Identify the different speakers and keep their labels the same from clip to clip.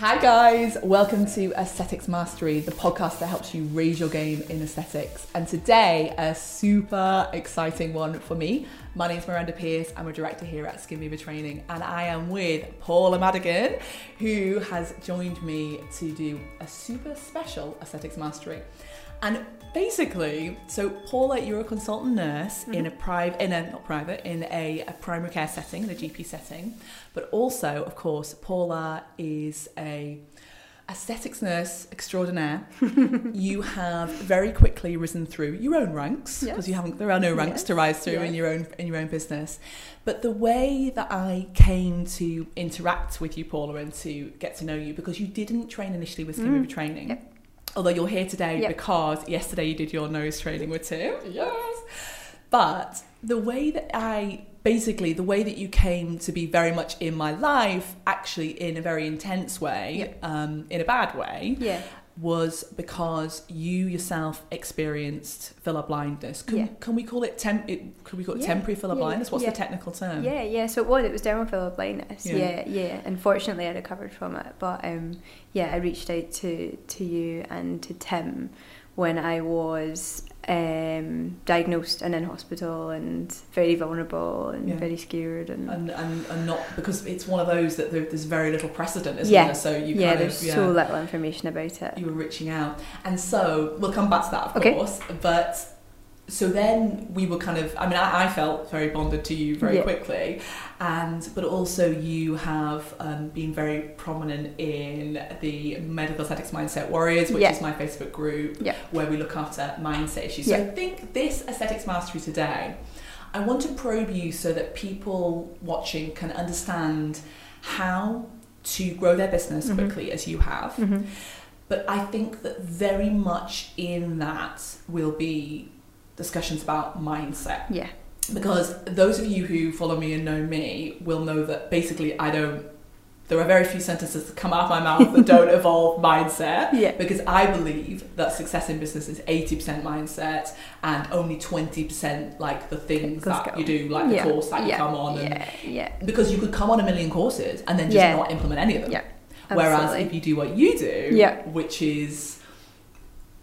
Speaker 1: Hi, guys, welcome to Aesthetics Mastery, the podcast that helps you raise your game in aesthetics. And today, a super exciting one for me. My name is Miranda Pearce, I'm a director here at Skin Beaver Training, and I am with Paula Madigan, who has joined me to do a super special Aesthetics Mastery. And basically, so Paula, you're a consultant nurse mm-hmm. in a private, in a not private, in a, a, primary care setting, in a GP setting, but also, of course, Paula is a aesthetics nurse extraordinaire. you have very quickly risen through your own ranks because yes. you haven't. There are no ranks yes. to rise through yes. in your own in your own business. But the way that I came to interact with you, Paula, and to get to know you, because you didn't train initially with Skin mm. Training. Yep although you're here today yep. because yesterday you did your nose training with Tim. Yes. But the way that I basically the way that you came to be very much in my life, actually in a very intense way, yep. um, in a bad way,
Speaker 2: yeah
Speaker 1: was because you yourself experienced filler blindness. Can, yeah. can we call it temp? It, could we call it yeah. temporary filler yeah. blindness? What's the technical term?
Speaker 2: Yeah, yeah. So it was. It was dermal filler blindness. Yeah. yeah, Unfortunately, I recovered from it, but um, yeah, I reached out to to you and to Tim when I was um, diagnosed and in hospital and very vulnerable and yeah. very scared and,
Speaker 1: and, and and not because it's one of those that there's very little precedent, isn't yeah. there? So you
Speaker 2: yeah, there's of, yeah, so little information about it.
Speaker 1: You were reaching out, and so we'll come back to that, of okay. course. But so then we were kind of i mean i, I felt very bonded to you very yeah. quickly and but also you have um, been very prominent in the medical aesthetics mindset warriors which yeah. is my facebook group
Speaker 2: yeah.
Speaker 1: where we look after mindset issues so i think this aesthetics mastery today i want to probe you so that people watching can understand how to grow their business mm-hmm. quickly as you have mm-hmm. but i think that very much in that will be discussions about mindset.
Speaker 2: Yeah.
Speaker 1: Because those of you who follow me and know me will know that basically I don't there are very few sentences that come out of my mouth that don't involve mindset.
Speaker 2: Yeah.
Speaker 1: Because I believe that success in business is 80% mindset and only 20% like the things that go. you do, like yeah. the course that yeah. you come on.
Speaker 2: And yeah. yeah.
Speaker 1: Because you could come on a million courses and then just not implement any of them.
Speaker 2: Yeah.
Speaker 1: Whereas if you do what you do,
Speaker 2: yeah.
Speaker 1: which is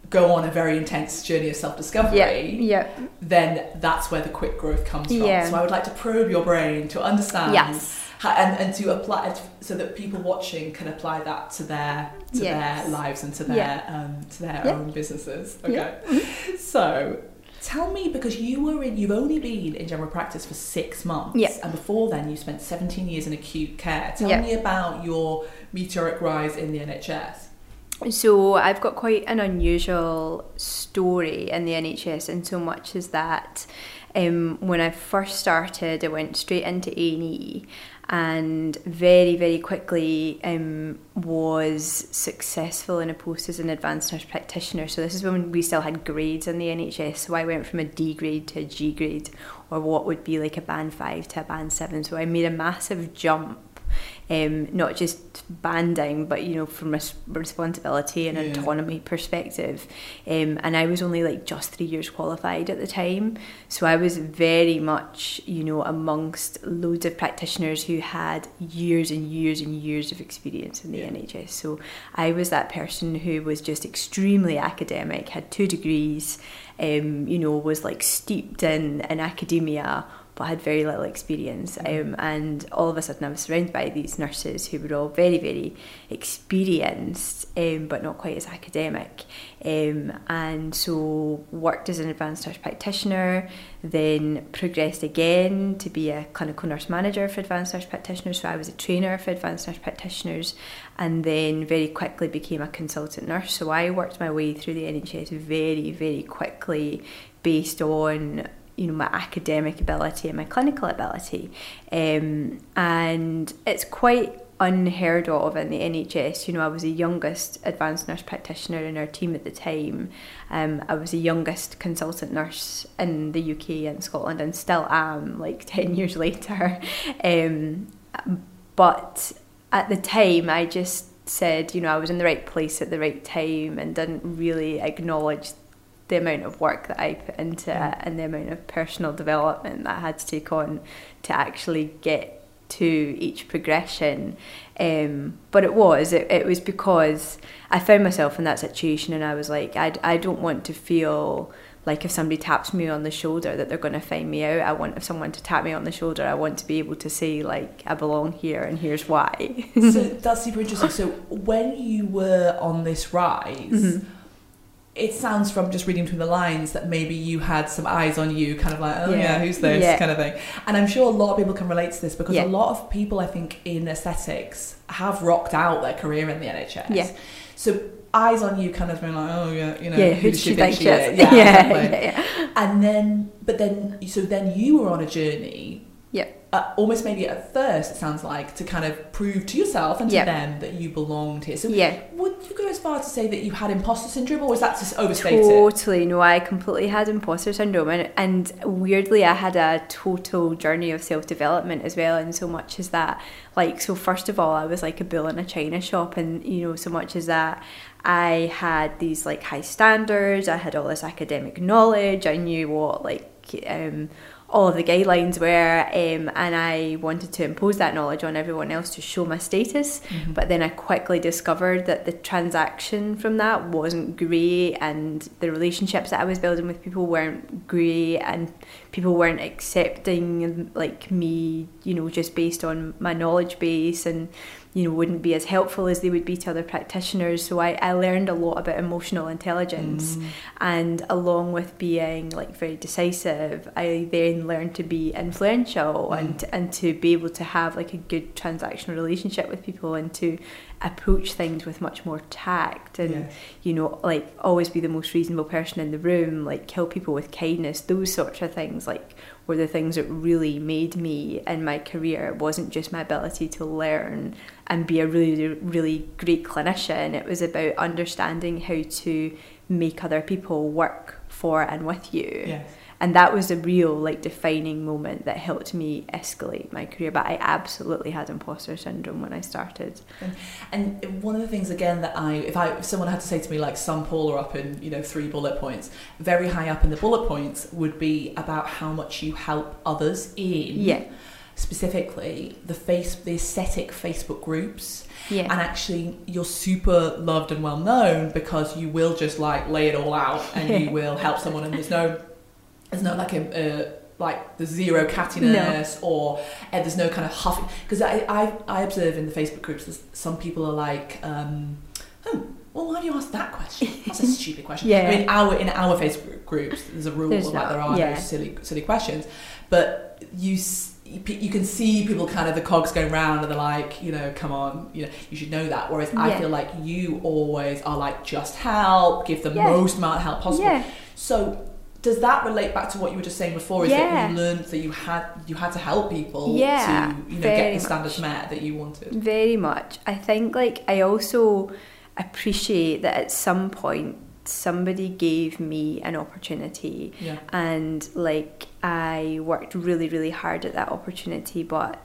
Speaker 1: go on a very intense journey of self-discovery
Speaker 2: yeah, yeah.
Speaker 1: then that's where the quick growth comes from
Speaker 2: yeah.
Speaker 1: so i would like to probe your brain to understand
Speaker 2: yes.
Speaker 1: how, and, and to apply it so that people watching can apply that to their to yes. their lives and to their yeah. um, to their own businesses okay so tell me because you were in you've only been in general practice for six months
Speaker 2: yeah.
Speaker 1: and before then you spent 17 years in acute care tell me about your meteoric rise in the nhs
Speaker 2: so I've got quite an unusual story in the NHS in so much as that um, when I first started, I went straight into A and E, and very very quickly um, was successful in a post as an advanced nurse practitioner. So this is when we still had grades in the NHS. So I went from a D grade to a G grade, or what would be like a band five to a band seven. So I made a massive jump um, not just banding, but you know, from a responsibility and yeah. autonomy perspective. Um, and I was only like just three years qualified at the time, so I was very much, you know, amongst loads of practitioners who had years and years and years of experience in the yeah. NHS. So I was that person who was just extremely academic, had two degrees, um, you know, was like steeped in in academia but I had very little experience. Mm-hmm. Um, and all of a sudden, I was surrounded by these nurses who were all very, very experienced, um, but not quite as academic. Um, and so, worked as an advanced nurse practitioner, then progressed again to be a clinical nurse manager for advanced nurse practitioners. So, I was a trainer for advanced nurse practitioners, and then very quickly became a consultant nurse. So, I worked my way through the NHS very, very quickly based on you know my academic ability and my clinical ability. Um, and it's quite unheard of in the NHS you know I was the youngest advanced nurse practitioner in our team at the time. Um, I was the youngest consultant nurse in the UK and Scotland and still am like 10 years later. Um, but at the time I just said you know I was in the right place at the right time and didn't really acknowledge the amount of work that I put into it and the amount of personal development that I had to take on to actually get to each progression. Um, but it was, it, it was because I found myself in that situation and I was like, I, I don't want to feel like if somebody taps me on the shoulder that they're going to find me out. I want if someone to tap me on the shoulder, I want to be able to say like I belong here and here's why.
Speaker 1: so that's super interesting. So when you were on this rise, mm-hmm it sounds from just reading between the lines that maybe you had some eyes on you, kind of like, oh yeah, yeah who's this yeah. kind of thing. And I'm sure a lot of people can relate to this because yeah. a lot of people, I think, in aesthetics have rocked out their career in the NHS.
Speaker 2: Yeah.
Speaker 1: So eyes on you, kind of being like, oh yeah, you know,
Speaker 2: yeah, who does she think she is?
Speaker 1: Yeah, yeah, yeah, And then, but then, so then you were on a journey. Uh, almost maybe at first it sounds like to kind of prove to yourself and to yep. them that you belonged here. So
Speaker 2: yeah.
Speaker 1: would you go as far to say that you had imposter syndrome or was that just overstated?
Speaker 2: Totally, no, I completely had imposter syndrome and, and weirdly I had a total journey of self-development as well and so much as that like so first of all I was like a bull in a china shop and you know so much as that I had these like high standards, I had all this academic knowledge, I knew what like um all of the guidelines were, um, and I wanted to impose that knowledge on everyone else to show my status. Mm-hmm. But then I quickly discovered that the transaction from that wasn't great, and the relationships that I was building with people weren't great, and people weren't accepting like me, you know, just based on my knowledge base and you know wouldn't be as helpful as they would be to other practitioners so I, I learned a lot about emotional intelligence mm. and along with being like very decisive I then learned to be influential mm. and and to be able to have like a good transactional relationship with people and to approach things with much more tact and you know like always be the most reasonable person in the room like kill people with kindness those sorts of things like were the things that really made me in my career. It wasn't just my ability to learn and be a really, really great clinician. It was about understanding how to make other people work for and with you.
Speaker 1: Yes
Speaker 2: and that was a real like defining moment that helped me escalate my career but i absolutely had imposter syndrome when i started.
Speaker 1: And, and one of the things again that i if i if someone had to say to me like some paula up in you know three bullet points very high up in the bullet points would be about how much you help others in
Speaker 2: yeah.
Speaker 1: specifically the face the aesthetic facebook groups.
Speaker 2: Yeah.
Speaker 1: and actually you're super loved and well known because you will just like lay it all out and you will help someone and there's no there's no like a, like the zero cattiness no. or uh, there's no kind of huffing because I, I I observe in the Facebook groups that some people are like um, oh well why do you ask that question that's a stupid question
Speaker 2: yeah
Speaker 1: I mean our in our Facebook groups there's a rule there's like there are yeah. no silly silly questions but you you can see people kind of the cogs going round and they're like you know come on you know you should know that whereas yeah. I feel like you always are like just help give the yeah. most amount of help possible
Speaker 2: yeah.
Speaker 1: so does that relate back to what you were just saying before? Is yeah. that you learned that you had you had to help people
Speaker 2: yeah,
Speaker 1: to you know get the standards much. met that you wanted?
Speaker 2: Very much. I think like I also appreciate that at some point somebody gave me an opportunity
Speaker 1: yeah.
Speaker 2: and like I worked really really hard at that opportunity but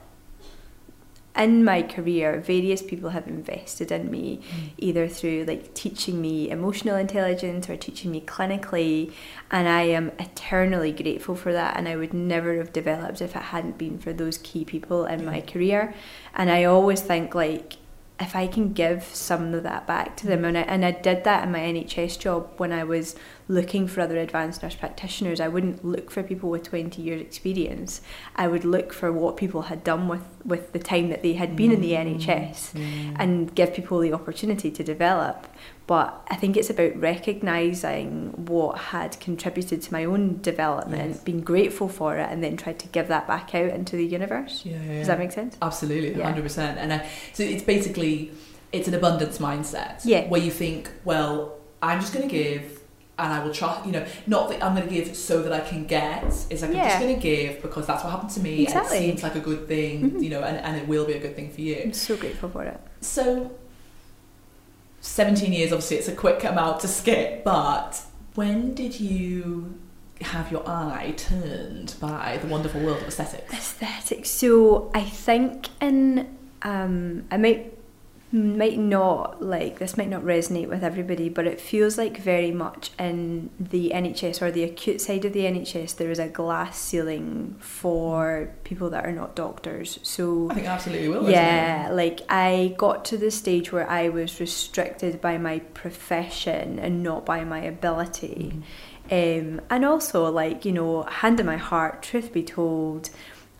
Speaker 2: in my career, various people have invested in me, mm. either through like teaching me emotional intelligence or teaching me clinically, and I am eternally grateful for that. And I would never have developed if it hadn't been for those key people in my career. And I always think like if I can give some of that back to them, and I, and I did that in my NHS job when I was looking for other advanced nurse practitioners. I wouldn't look for people with 20 years experience. I would look for what people had done with, with the time that they had been mm. in the. NHS mm. and give people the opportunity to develop. But I think it's about recognising what had contributed to my own development, yes. being grateful for it, and then try to give that back out into the universe.
Speaker 1: Yeah, yeah,
Speaker 2: Does that make sense?
Speaker 1: Absolutely, yeah. 100%. And I, so it's basically, it's an abundance mindset.
Speaker 2: Yeah.
Speaker 1: Where you think, well, I'm just going to give and I will try, you know, not that I'm going to give so that I can get, It's like yeah. I'm just going to give because that's what happened to me exactly. and it seems like a good thing, mm-hmm. you know, and, and it will be a good thing for you.
Speaker 2: I'm so grateful for it.
Speaker 1: So 17 years, obviously, it's a quick amount to skip, but when did you have your eye turned by the wonderful world of aesthetics?
Speaker 2: Aesthetics. So I think in, um, I might might not like this might not resonate with everybody, but it feels like very much in the NHS or the acute side of the NHS there is a glass ceiling for people that are not doctors. So
Speaker 1: I think absolutely will.
Speaker 2: Yeah, like I got to the stage where I was restricted by my profession and not by my ability. Mm-hmm. Um, and also, like, you know, hand in my heart, truth be told,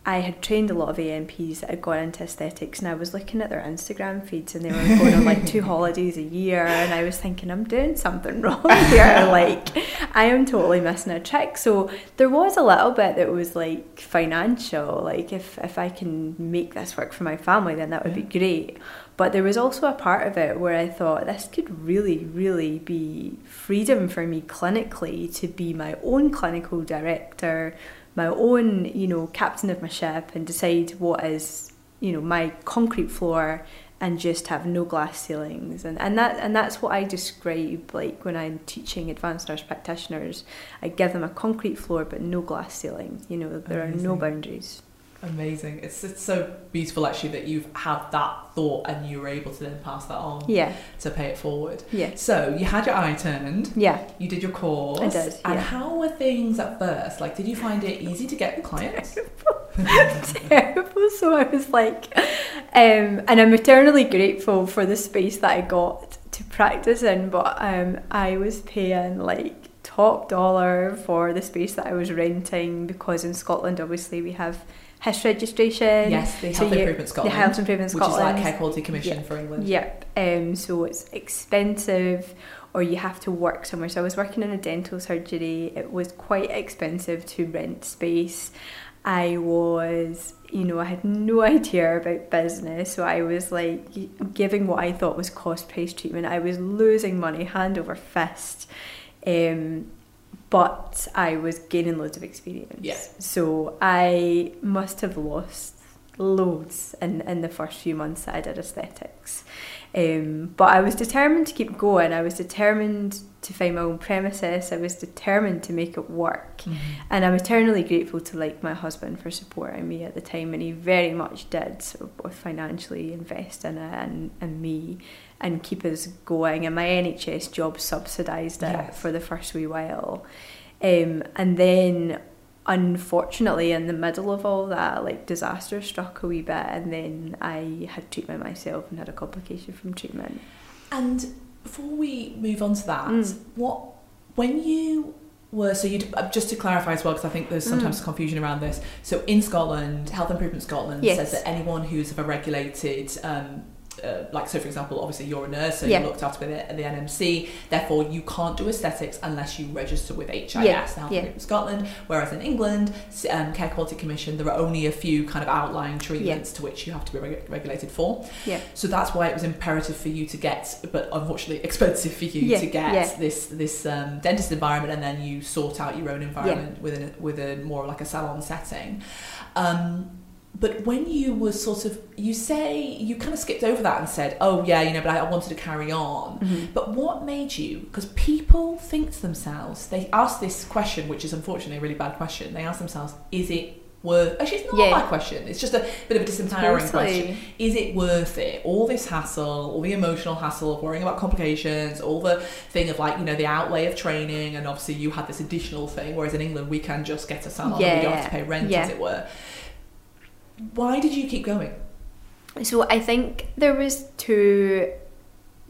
Speaker 2: I had trained a lot of ANPs that had gone into aesthetics, and I was looking at their Instagram feeds, and they were going on like two holidays a year, and I was thinking, I'm doing something wrong here. like, I am totally missing a trick. So there was a little bit that was like financial. Like, if if I can make this work for my family, then that would yeah. be great. But there was also a part of it where I thought this could really, really be freedom for me clinically to be my own clinical director my own, you know, captain of my ship and decide what is, you know, my concrete floor and just have no glass ceilings. And, and that and that's what I describe like when I'm teaching advanced nurse practitioners. I give them a concrete floor but no glass ceiling you know there Amazing. are no boundaries
Speaker 1: Amazing. It's, it's so beautiful actually that you've had that thought and you were able to then pass that on.
Speaker 2: Yeah.
Speaker 1: To pay it forward.
Speaker 2: Yeah.
Speaker 1: So you had your eye turned.
Speaker 2: Yeah.
Speaker 1: You did your course.
Speaker 2: I did.
Speaker 1: And
Speaker 2: yeah.
Speaker 1: how were things at first? Like, did you find it easy to get clients?
Speaker 2: Terrible. So I was like, um, and I'm eternally grateful for the space that I got to practice in, but um, I was paying like top dollar for the space that I was renting because in Scotland, obviously, we have HIS registration.
Speaker 1: Yes, the Health so Improvement Scotland.
Speaker 2: The Health Improvement Scotland.
Speaker 1: Which is like Care Quality Commission
Speaker 2: yep.
Speaker 1: for England.
Speaker 2: Yep. Um, so it's expensive or you have to work somewhere. So I was working in a dental surgery. It was quite expensive to rent space. I was, you know, I had no idea about business. So I was like giving what I thought was cost price treatment. I was losing money hand over fist. Um, but I was gaining loads of experience.
Speaker 1: Yeah.
Speaker 2: So I must have lost loads in, in the first few months that I did aesthetics. Um, but I was determined to keep going. I was determined to find my own premises. I was determined to make it work. Mm-hmm. And I'm eternally grateful to like my husband for supporting me at the time and he very much did sort of both financially invest in it and, and me and keep us going. And my NHS job subsidised it yes. for the first wee while. Um, and then, unfortunately, in the middle of all that, like disaster struck a wee bit, and then I had treatment myself and had a complication from treatment.
Speaker 1: And before we move on to that, mm. what when you were so you uh, just to clarify as well because I think there's sometimes mm. confusion around this. So in Scotland, Health Improvement Scotland yes. says that anyone who's of a regulated um, uh, like so for example obviously you're a nurse so yeah. you're looked after by the, the NMC therefore you can't do aesthetics unless you register with HIS yeah. Health yeah. Scotland whereas in England um, Care Quality Commission there are only a few kind of outlying treatments yeah. to which you have to be reg- regulated for
Speaker 2: yeah.
Speaker 1: so that's why it was imperative for you to get but unfortunately expensive for you to get this this um, dentist environment and then you sort out your own environment within a, within more like a salon setting um, but when you were sort of you say you kind of skipped over that and said oh yeah you know but i, I wanted to carry on
Speaker 2: mm-hmm.
Speaker 1: but what made you because people think to themselves they ask this question which is unfortunately a really bad question they ask themselves is it worth actually it's not yeah. a bad question it's just a bit of a disempowering question is it worth it all this hassle all the emotional hassle of worrying about complications all the thing of like you know the outlay of training and obviously you had this additional thing whereas in england we can just get a salon yeah. and we don't have to pay rent yeah. as it were why did you keep going?
Speaker 2: So I think there was two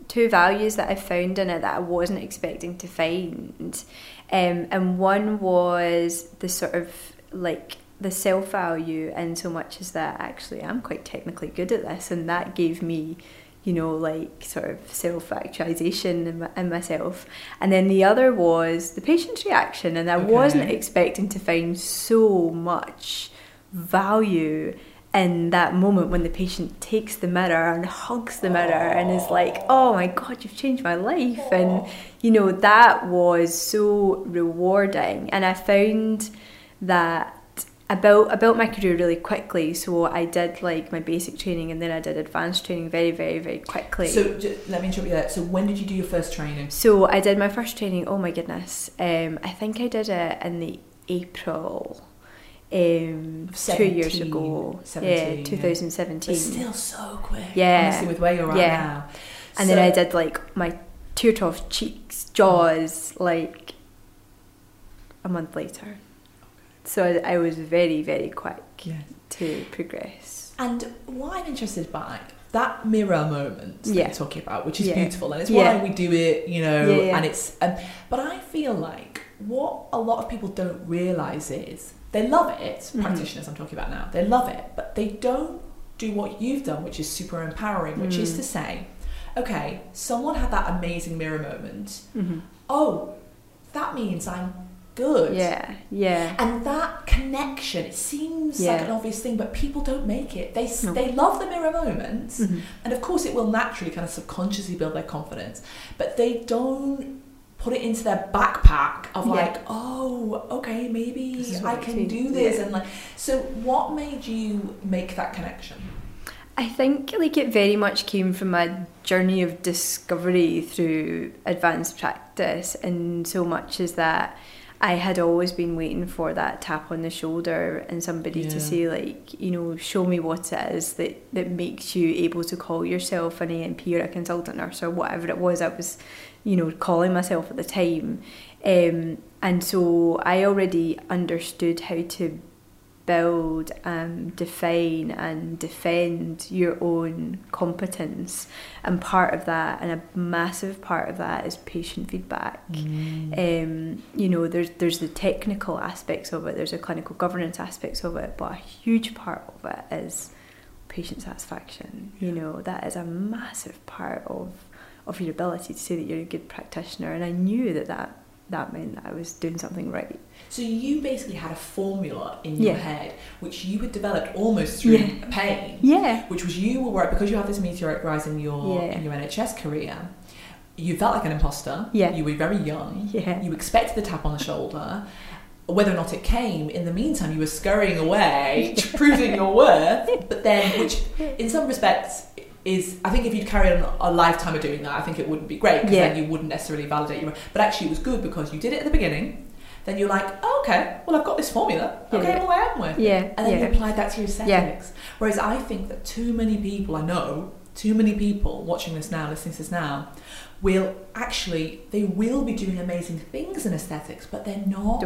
Speaker 2: two values that I found in it that I wasn't expecting to find. Um, and one was the sort of like the self value in so much as that actually I'm quite technically good at this and that gave me you know like sort of self actualization in, my, in, myself and then the other was the patient's reaction and I okay. wasn't expecting to find so much value in that moment when the patient takes the mirror and hugs the mirror and is like, oh my God, you've changed my life. And, you know, that was so rewarding. And I found that I built, I built my career really quickly. So I did like my basic training and then I did advanced training very very very quickly.
Speaker 1: So let me interrupt you there. So when did you do your first training?
Speaker 2: So I did my first training oh my goodness um, I think I did it in the April um, two years ago.
Speaker 1: 17,
Speaker 2: yeah,
Speaker 1: yeah.
Speaker 2: 2017.
Speaker 1: But still so quick.
Speaker 2: Yeah.
Speaker 1: Honestly, with where you're at
Speaker 2: Yeah.
Speaker 1: now.
Speaker 2: and
Speaker 1: So-
Speaker 2: then I did like my tear trough cheeks, jaws, like a month later. So I, I was very, very quick
Speaker 1: Yeah.
Speaker 2: to progress.
Speaker 1: And what I'm interested by that mirror moment that
Speaker 2: Yeah.
Speaker 1: you're talking about, which is
Speaker 2: Yeah.
Speaker 1: beautiful, and it's
Speaker 2: Yeah.
Speaker 1: why we do it, you know.
Speaker 2: Yeah, yeah.
Speaker 1: And it's, um, but I feel like what a lot of people don't realize is they love it.
Speaker 2: Mhm.
Speaker 1: Practitioners, I'm talking about now, they love it, but they don't do what you've done, which is super empowering, which is
Speaker 2: Mm.
Speaker 1: to say, okay, someone had that amazing mirror moment.
Speaker 2: Mm-hmm.
Speaker 1: Oh, that means I'm good.
Speaker 2: Yeah, yeah.
Speaker 1: And that connection, it seems like an obvious thing, but people don't make it. They
Speaker 2: No.
Speaker 1: they love the mirror moments,
Speaker 2: Mhm.
Speaker 1: and of course, it will naturally kind of subconsciously build their confidence, but they don't put it into their backpack of
Speaker 2: Yeah.
Speaker 1: like, oh, okay, maybe
Speaker 2: This is what
Speaker 1: I can do this,
Speaker 2: Yeah.
Speaker 1: and like, so what made you make that connection?
Speaker 2: I think like it very much came from a journey of discovery through advanced practice, and so much as that I had always been waiting for that tap on the shoulder and somebody
Speaker 1: Yeah.
Speaker 2: to say like, you know, show me what it is that that makes you able to call yourself an ANP or a consultant nurse or whatever it was I was, you know, calling myself at the time. Um, and so I already understood how to build, um, define, and defend your own competence. And part of that, and a massive part of that, is patient feedback. Um, you know, there's there's the technical aspects of it, there's the clinical governance aspects of it, but a huge part of it is patient satisfaction. You know, that is a massive part of of your ability to say that you're a good practitioner. And I knew that that, that meant that I was doing something right.
Speaker 1: So you basically had a formula in your
Speaker 2: Yeah.
Speaker 1: head, which you had developed almost through
Speaker 2: Yeah.
Speaker 1: pain.
Speaker 2: Yeah.
Speaker 1: which was you were worried because you had this meteoric rise in your
Speaker 2: Yeah.
Speaker 1: in your NHS career. You felt like an imposter.
Speaker 2: Yeah.
Speaker 1: You were very young.
Speaker 2: Yeah.
Speaker 1: You expected the tap on the shoulder. Whether or not it came, in the meantime, you were scurrying away, proving your worth. But then, which in some respects is, I think if you'd carried on a lifetime of doing that, I think it wouldn't be great because
Speaker 2: Yeah.
Speaker 1: then you wouldn't necessarily validate your. But actually, it was good because you did it at the beginning. Then you're like, oh, okay, well, I've got this formula. Okay,
Speaker 2: Yeah.
Speaker 1: well, I am it.
Speaker 2: Yeah.
Speaker 1: And then
Speaker 2: yeah.
Speaker 1: you applied that to your aesthetics. Whereas I think that too many people, I know, too many people watching this now, listening to this now, will actually, they will be doing amazing things in aesthetics, but they're not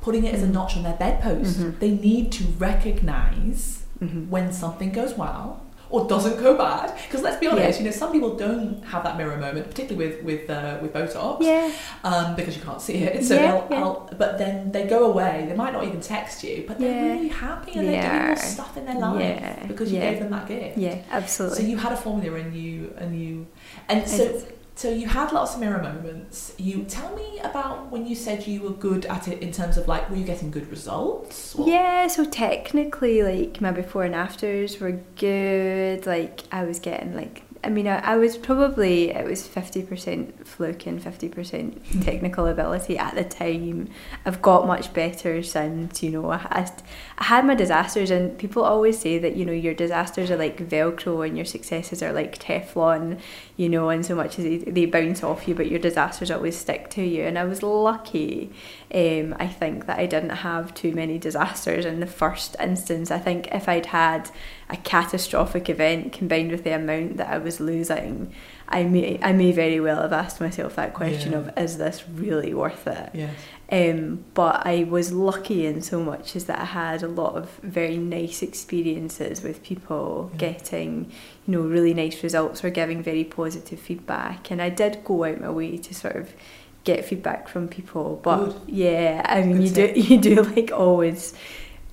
Speaker 1: putting it as a notch on their bedpost.
Speaker 2: Mhm.
Speaker 1: They need to recognise
Speaker 2: Mhm.
Speaker 1: when something goes well or doesn't go bad. Because let's be honest,
Speaker 2: Yeah.
Speaker 1: you know, some people don't have that mirror moment, particularly with with uh, with Botox
Speaker 2: Yeah.
Speaker 1: um, because you can't see it. So
Speaker 2: Yeah,
Speaker 1: they'll,
Speaker 2: yeah.
Speaker 1: I'll- but then they go away. They might not even text you, but they're really happy and
Speaker 2: They
Speaker 1: they're doing more stuff in their life because you gave them that gift.
Speaker 2: Yeah. Absolutely.
Speaker 1: So you had a formula and you and you and so
Speaker 2: It's-
Speaker 1: so you had lots of mirror moments. You tell me about when you said you were good at it in terms of like were you getting good results? Or-
Speaker 2: Yeah, so technically, like my before and afters were good. Like I was getting like, I mean, I, I was probably it was fifty percent fluke and fifty percent technical ability at the time. I've got much better since. You know, I had, I had my disasters, and people always say that you know your disasters are like Velcro and your successes are like Teflon. You know, and so much as they, they bounce off you, but your disasters always stick to you. And I was lucky um, I think that I didn't have too many disasters in the first instance. I think if I'd had a catastrophic event combined with the amount that I was losing, I may I may very well have asked myself that question
Speaker 1: Yeah.
Speaker 2: of is this really worth it?
Speaker 1: Yes.
Speaker 2: Um, but I was lucky in so much as that I had a lot of very nice experiences with people
Speaker 1: Yeah.
Speaker 2: getting, you know, really nice results or giving very positive feedback. And I did go out my way to sort of get feedback from people. But
Speaker 1: Good.
Speaker 2: yeah, I mean,
Speaker 1: Good
Speaker 2: you do you do like always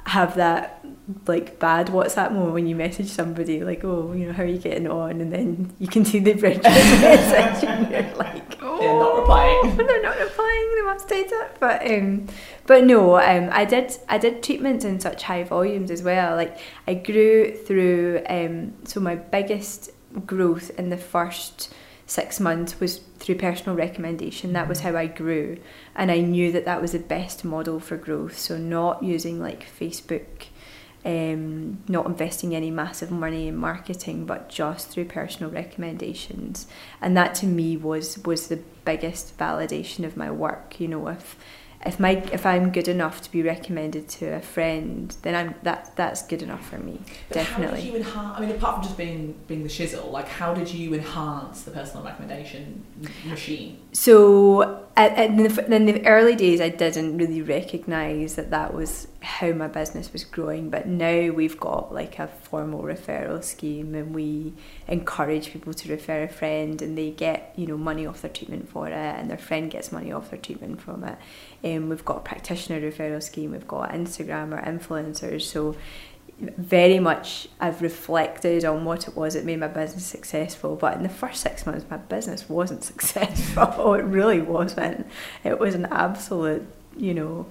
Speaker 2: have that like bad WhatsApp moment when you message somebody like, oh, you know, how are you getting on? And then you can see the bridge message and you're like, oh,
Speaker 1: They're not replying.
Speaker 2: They're not replying. They must hate it. But um, but no, um, I did I did treatments in such high volumes as well. Like I grew through um, so my biggest growth in the first six months was through personal recommendation. That was how I grew, and I knew that that was the best model for growth. So not using like Facebook um, not investing any massive money in marketing, but just through personal recommendations. And that to me was was the biggest validation of my work. You know, if if my if I'm good enough to be recommended to a friend, then I'm that that's good enough for me.
Speaker 1: But
Speaker 2: definitely.
Speaker 1: How did you enhance? I mean, apart from just being being the shizzle, like how did you enhance the personal recommendation machine?
Speaker 2: So, in, the, early days, I didn't really recognise that that was how my business was growing. But now we've got like a formal referral scheme, and we encourage people to refer a friend, and they get you know money off their treatment for it, and their friend gets money off their treatment from it. Um, we've got a practitioner referral scheme. We've got Instagram or influencers. So very much I've reflected on what it was that made my business successful. But in the first six months, my business wasn't successful. it really wasn't. It was an absolute, you know,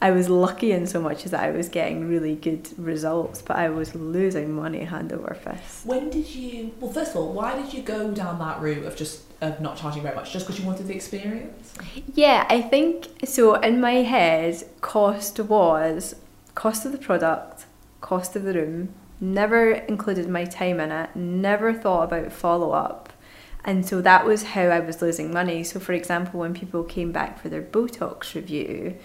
Speaker 2: I was lucky in so much as that I was getting really good results, but I was losing money hand over fist.
Speaker 1: When did you? Well, first of all, why did you go down that route of just of not charging very much, just because you wanted the experience?
Speaker 2: Yeah, I think so. In my head, cost was cost of the product, cost of the room. Never included my time in it. Never thought about follow up. And so that was how I was losing money. So, for example, when people came back for their Botox review,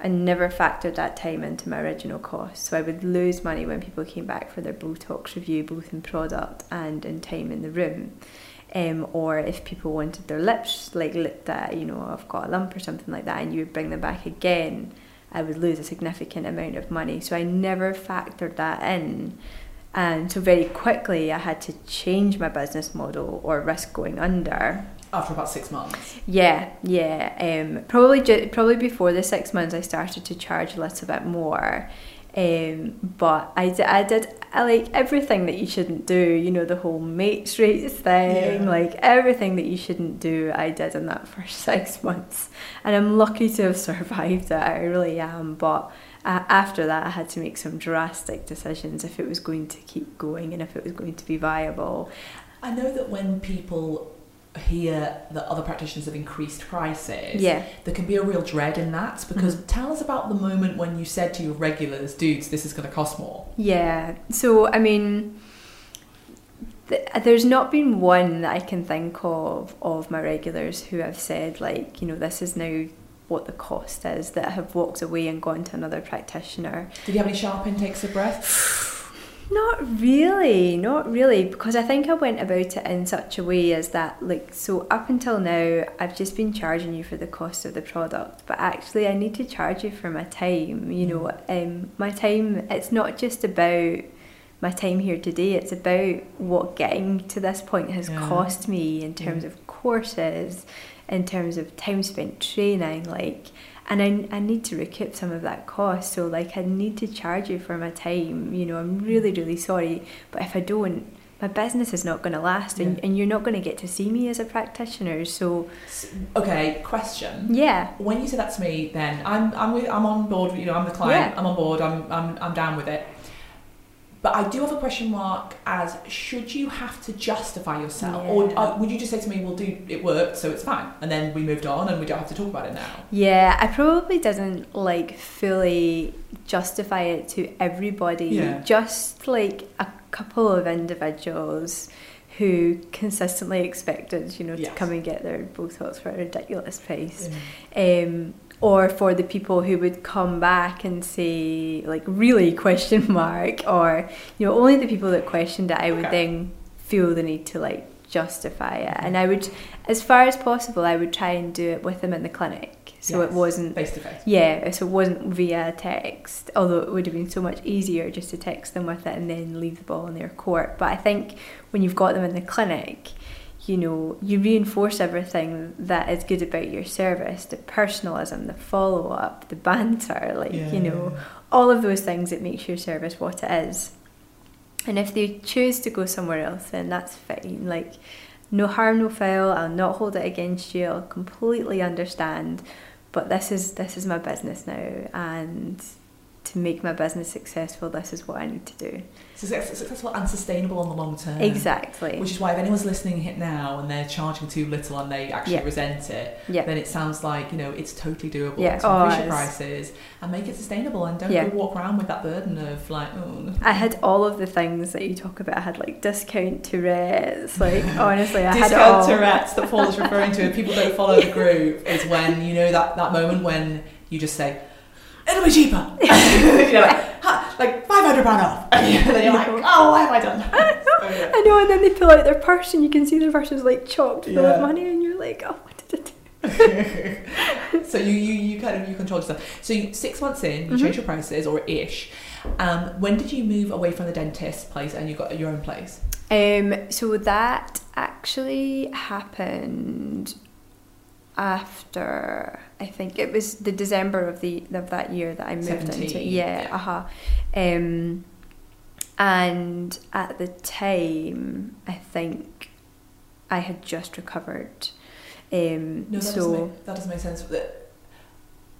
Speaker 2: I never factored that time into my original cost. So I would lose money when people came back for their Botox review, both in product and in time in the room. Um, or if people wanted their lips like looked at, you know, I've got a lump or something like that, and you would bring them back again, I would lose a significant amount of money. So I never factored that in. And so very quickly, I had to change my business model or risk going under
Speaker 1: after about six months.
Speaker 2: Yeah, yeah. Um, probably ju- probably before the six months, I started to charge a little bit more. Um, but I did, I did I like everything that you shouldn't do. You know the whole mates rates thing,
Speaker 1: Yeah.
Speaker 2: like everything that you shouldn't do. I did in that first six months, and I'm lucky to have survived it. I really am. But uh, after that, I had to make some drastic decisions if it was going to keep going and if it was going to be viable.
Speaker 1: I know that when people hear that other practitioners have increased prices,
Speaker 2: Yeah.
Speaker 1: there can be a real dread in that because
Speaker 2: Mhm.
Speaker 1: tell us about the moment when you said to your regulars, dudes, this is going to cost more.
Speaker 2: Yeah. So, I mean, th- there's not been one that I can think of of my regulars who have said, like, you know, this is now what the cost is, that have walked away and gone to another practitioner.
Speaker 1: Did you have any sharp intakes of breath?
Speaker 2: Not really, not really, because I think I went about it in such a way as that, like, so up until now, I've just been charging you for the cost of the product, but actually, I need to charge you for my time. You know, um, my time, it's not just about my time here today, it's about what getting to this point has
Speaker 1: Yeah.
Speaker 2: cost me in terms
Speaker 1: Yeah.
Speaker 2: of courses, in terms of time spent training, like, and I, I need to recoup some of that cost so like i need to charge you for my time you know i'm really really sorry but if i don't my business is not going to last and,
Speaker 1: Yeah.
Speaker 2: and you're not going to get to see me as a practitioner so
Speaker 1: Okay, question.
Speaker 2: yeah
Speaker 1: When you say that to me, then I'm I'm with, I'm on board. You know, I'm the client.
Speaker 2: Yeah.
Speaker 1: I'm on board. I'm I'm I'm down with it. But I do have a question mark as should you have to justify yourself, or
Speaker 2: Yeah.
Speaker 1: uh, would you just say to me, "Well, do it worked, so it's fine," and then we moved on and we don't have to talk about it now?
Speaker 2: yeah i probably doesn't like fully justify it to everybody
Speaker 1: Yeah.
Speaker 2: just like a couple of individuals who consistently expected you know
Speaker 1: Yes.
Speaker 2: to come and get their botox for a ridiculous price um, or for the people who would come back and say like really question mark or you know only the people that questioned it i would
Speaker 1: Okay.
Speaker 2: then feel the need to like justify it. And mm-hmm. i would as far as possible i would try and do it with them in the clinic. So it wasn't
Speaker 1: face to face.
Speaker 2: yeah so it wasn't via text although it would have been so much easier just to text them with it and then leave the ball in their court. But i think when you've got them in the clinic you know, you reinforce everything that is good about your service, the personalism, the follow up, the banter, like, you know, all of those things that makes your service what it is. And if they choose to go somewhere else, then that's fine. Like, no harm, no foul. I'll not hold it against you. I'll completely understand. But this is this is my business now, and to make my business successful, this is what I need to do.
Speaker 1: Success, successful and sustainable on the long term.
Speaker 2: Exactly.
Speaker 1: Which is why if anyone's listening hit now and they're charging too little and they actually
Speaker 2: Yeah.
Speaker 1: resent it,
Speaker 2: Yeah.
Speaker 1: then it sounds like you know it's totally doable
Speaker 2: Yeah.
Speaker 1: to
Speaker 2: Oh,
Speaker 1: increase your prices and make it sustainable and don't
Speaker 2: Yeah.
Speaker 1: walk around with that burden of like oh
Speaker 2: I had all of the things that you talk about. I had like discount Tourette's. Like honestly, I had
Speaker 1: discount. Tourette's that Paul is referring to. If people don't follow the group, is when you know that that moment when you just say, it'll be cheaper. you know, like, "Ha, like 500 pound off. and then you're like, oh, why have I done that? So, yeah.
Speaker 2: I know, and then they pull out their purse, and you can see their purse is like chocked full
Speaker 1: Yeah.
Speaker 2: of money, and you're like, oh, what did I do?
Speaker 1: so you, you you kind of you control yourself. So you, six months in, you
Speaker 2: Mhm.
Speaker 1: change your prices or ish. Um, when did you move away from the dentist place and you got your own place?
Speaker 2: Um, so that actually happened after I think it was the December of the of that year that I moved into yeah,
Speaker 1: yeah.
Speaker 2: uh-huh. Um, and at the time I think I had just recovered. Um,
Speaker 1: No, that,
Speaker 2: so
Speaker 1: doesn't make, that doesn't make sense.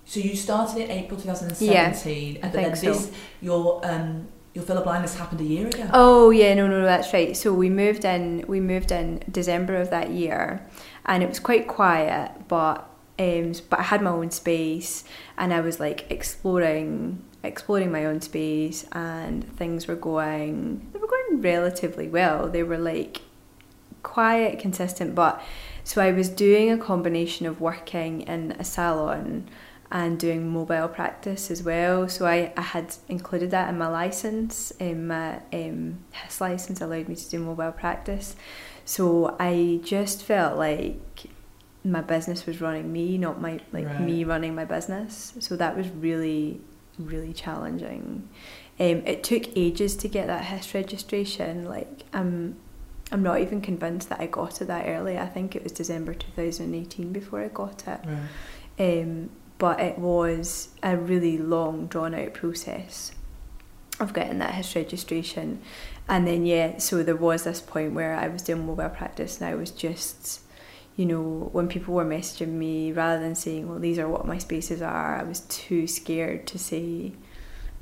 Speaker 1: So you started in April 2017,
Speaker 2: I
Speaker 1: but
Speaker 2: think
Speaker 1: then
Speaker 2: so.
Speaker 1: this your um your filler blindness happened a year ago.
Speaker 2: Oh yeah, no, no, no, that's right. So we moved in. We moved in December of that year, and it was quite quiet. But um, but I had my own space, and I was like exploring, exploring my own space, and things were going. They were going relatively well. They were like quiet, consistent. But so I was doing a combination of working in a salon and doing mobile practice as well. So I, I had included that in my license. Um, my um, HIS license allowed me to do mobile practice. So I just felt like my business was running me, not my like
Speaker 1: Right.
Speaker 2: me running my business. So that was really, really challenging. Um, it took ages to get that HIS registration. Like I'm, I'm not even convinced that I got it that early. I think it was December 2018 before I got it.
Speaker 1: Right.
Speaker 2: Um, but it was a really long, drawn out process of getting that HIS registration. And then, yeah, so there was this point where I was doing mobile practice and I was just, you know, when people were messaging me, rather than saying, well, these are what my spaces are, I was too scared to say,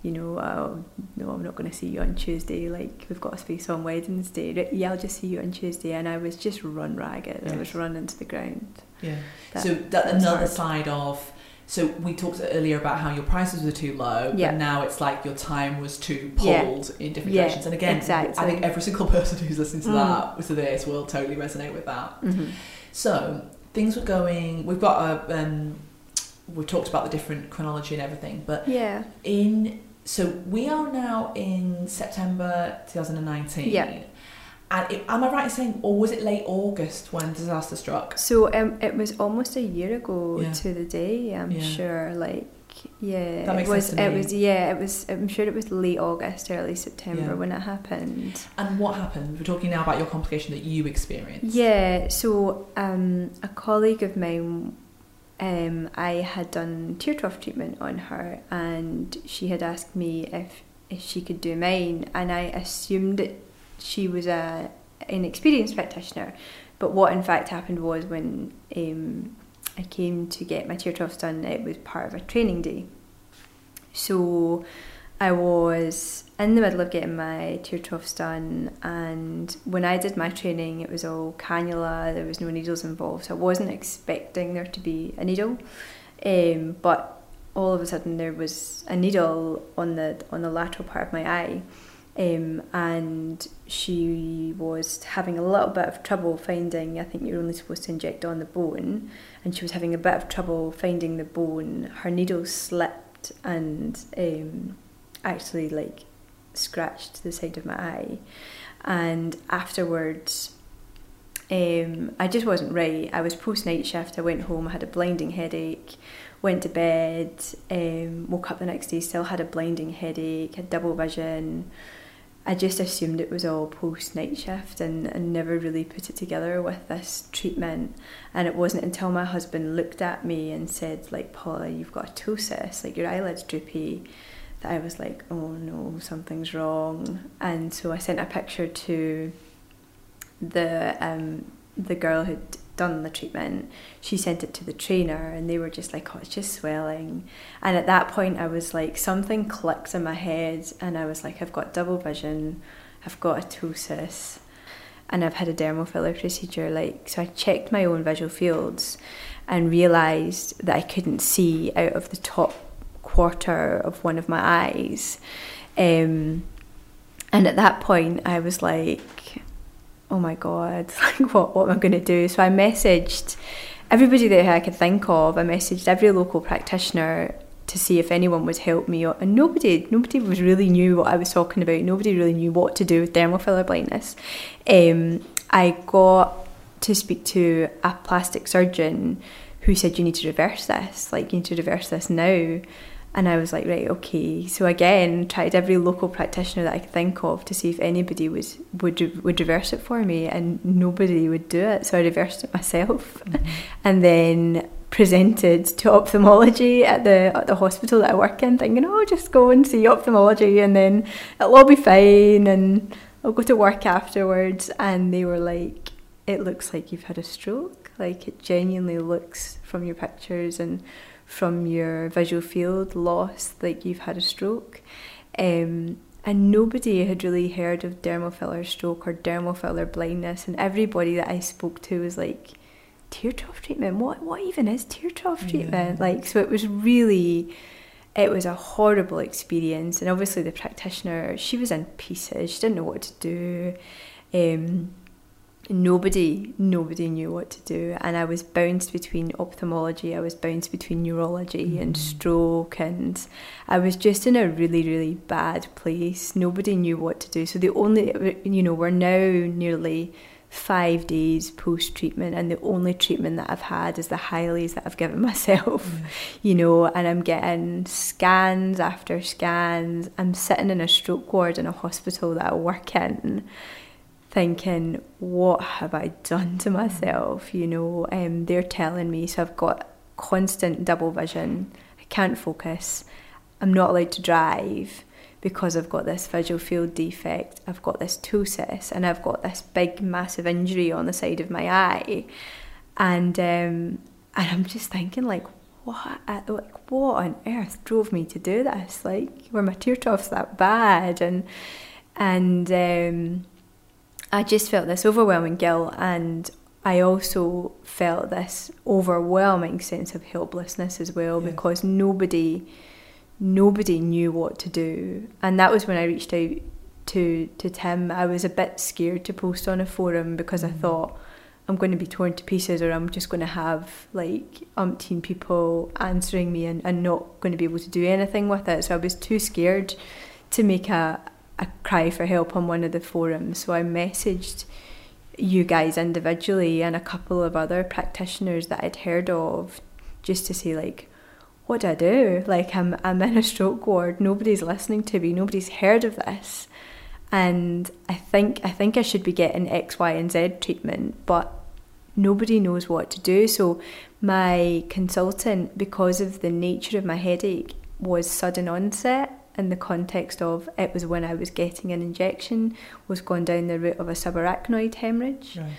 Speaker 2: you know, oh, no, I'm not going to see you on Tuesday. Like, we've got a space on Wednesday. Yeah, I'll just see you on Tuesday. And I was just run ragged. I was
Speaker 1: Yes.
Speaker 2: running to the ground.
Speaker 1: Yeah.
Speaker 2: That-
Speaker 1: so that,
Speaker 2: that
Speaker 1: another
Speaker 2: hard.
Speaker 1: side of so we talked earlier about how your prices were too low,
Speaker 2: Yeah.
Speaker 1: but now it's like your time was too
Speaker 2: Yeah.
Speaker 1: pulled in different
Speaker 2: Yeah,
Speaker 1: directions. And again,
Speaker 2: exactly.
Speaker 1: I think every single person who's listening to
Speaker 2: Mm.
Speaker 1: that to this will totally resonate with that.
Speaker 2: Mm-hmm.
Speaker 1: So things were going. We've got a. Um, we've talked about the different chronology and everything, but
Speaker 2: Yeah.
Speaker 1: in so we are now in September 2019.
Speaker 2: Yeah.
Speaker 1: And it, am I right in saying, or was it late August when disaster struck?
Speaker 2: So um, it was almost a year ago
Speaker 1: Yeah.
Speaker 2: to the day. I'm
Speaker 1: Yeah.
Speaker 2: sure. Like, yeah,
Speaker 1: That makes
Speaker 2: it was.
Speaker 1: sense to me.
Speaker 2: it was. Yeah, it was. I'm sure it was late August, early September
Speaker 1: Yeah.
Speaker 2: when it happened.
Speaker 1: And what happened? We're talking now about your complication that you experienced.
Speaker 2: Yeah. So um, a colleague of mine. Um, I had done tear trough treatment on her, and she had asked me if if she could do mine, and I assumed that she was a an experienced practitioner, but what in fact happened was when um, I came to get my tear troughs done, it was part of a training day. So I was in the middle of getting my tear troughs done, and when I did my training, it was all cannula. There was no needles involved, so I wasn't expecting there to be a needle. Um, but all of a sudden, there was a needle on the on the lateral part of my eye, um, and she was having a little bit of trouble finding. I think you're only supposed to inject on the bone, and she was having a bit of trouble finding the bone. Her needle slipped and um, actually like scratched the side of my eye, and afterwards. Um, I just wasn't right. I was post night shift. I went home. I had a blinding headache. Went to bed. Um, woke up the next day. Still had a blinding headache. Had double vision. I just assumed it was all post night shift and, and never really put it together with this treatment. And it wasn't until my husband looked at me and said, like, Paula, you've got a ptosis, like your eyelid's droopy, that I was like, oh no, something's wrong. And so I sent a picture to the um, the girl who'd done the treatment. She sent it to the trainer, and they were just like, "Oh, it's just swelling." And at that point, I was like, something clicked in my head, and I was like, "I've got double vision, I've got a ptosis, and I've had a dermal filler procedure." Like, so I checked my own visual fields, and realised that I couldn't see out of the top quarter of one of my eyes. Um, and at that point, I was like, oh my god, like what what am I going to do? So I messaged everybody that I could think of. I messaged every local practitioner to see if anyone would help me and nobody nobody was really knew what I was talking about nobody really knew what to do with dermal filler blindness um, I got to speak to a plastic surgeon who said you need to reverse this like you need to reverse this now and I was like right okay so again tried every local practitioner that I could think of to see if anybody was would would reverse it for me and nobody would do it so I reversed it myself mm-hmm. and then presented to ophthalmology at the at the hospital that I work in, thinking, oh, just go and see ophthalmology, and then it'll all be fine, and I'll go to work afterwards. And they were like, it looks like you've had a stroke. Like it genuinely looks from your pictures and from your visual field loss like you've had a stroke. Um, and nobody had really heard of dermal filler stroke or dermal filler blindness, and everybody that I spoke to was like tear trough treatment. What what even is tear trough treatment? Yeah. Like so it was really it was a horrible experience and obviously the practitioner she was in pieces she didn't know what to do um, nobody nobody knew what to do and i was bounced between ophthalmology i was bounced between neurology mm. and stroke and i was just in a really really bad place nobody knew what to do so the only you know we're now nearly five days post treatment, and the only treatment that I've had is the Hyalase that I've given myself, mm. you know, and I'm getting scans after scans. I'm sitting in a stroke ward in a hospital that I work in, thinking, what have I done to myself? You know, um, they're telling me, so I've got constant double vision, I can't focus, I'm not allowed to drive because I've got this visual field defect, I've got this ptosis, and I've got this big, massive injury on the side of my eye. And um, and I'm just thinking, like, what, like, what on earth drove me to do this? Like, were my tear troughs that bad? And and um, I just felt this overwhelming guilt, and I also felt this overwhelming sense of helplessness as well yeah. because nobody nobody knew what to do. And that was when I reached out to to Tim. I was a bit scared to post on a forum because I mm. thought I'm going to be torn to pieces or I'm just going to have like umpteen people answering me and, and not going to be able to do anything with it. So I was too scared to make a, a cry for help on one of the forums. So I messaged you guys individually and a couple of other practitioners that I'd heard of just to say like what do I do? Like I'm I'm in a stroke ward, nobody's listening to me, nobody's heard of this. And I think I think I should be getting X, Y, and Z treatment, but nobody knows what to do. So my consultant, because of the nature of my headache, was sudden onset in the context of it was when I was getting an injection, was going down the route of a subarachnoid hemorrhage. Right.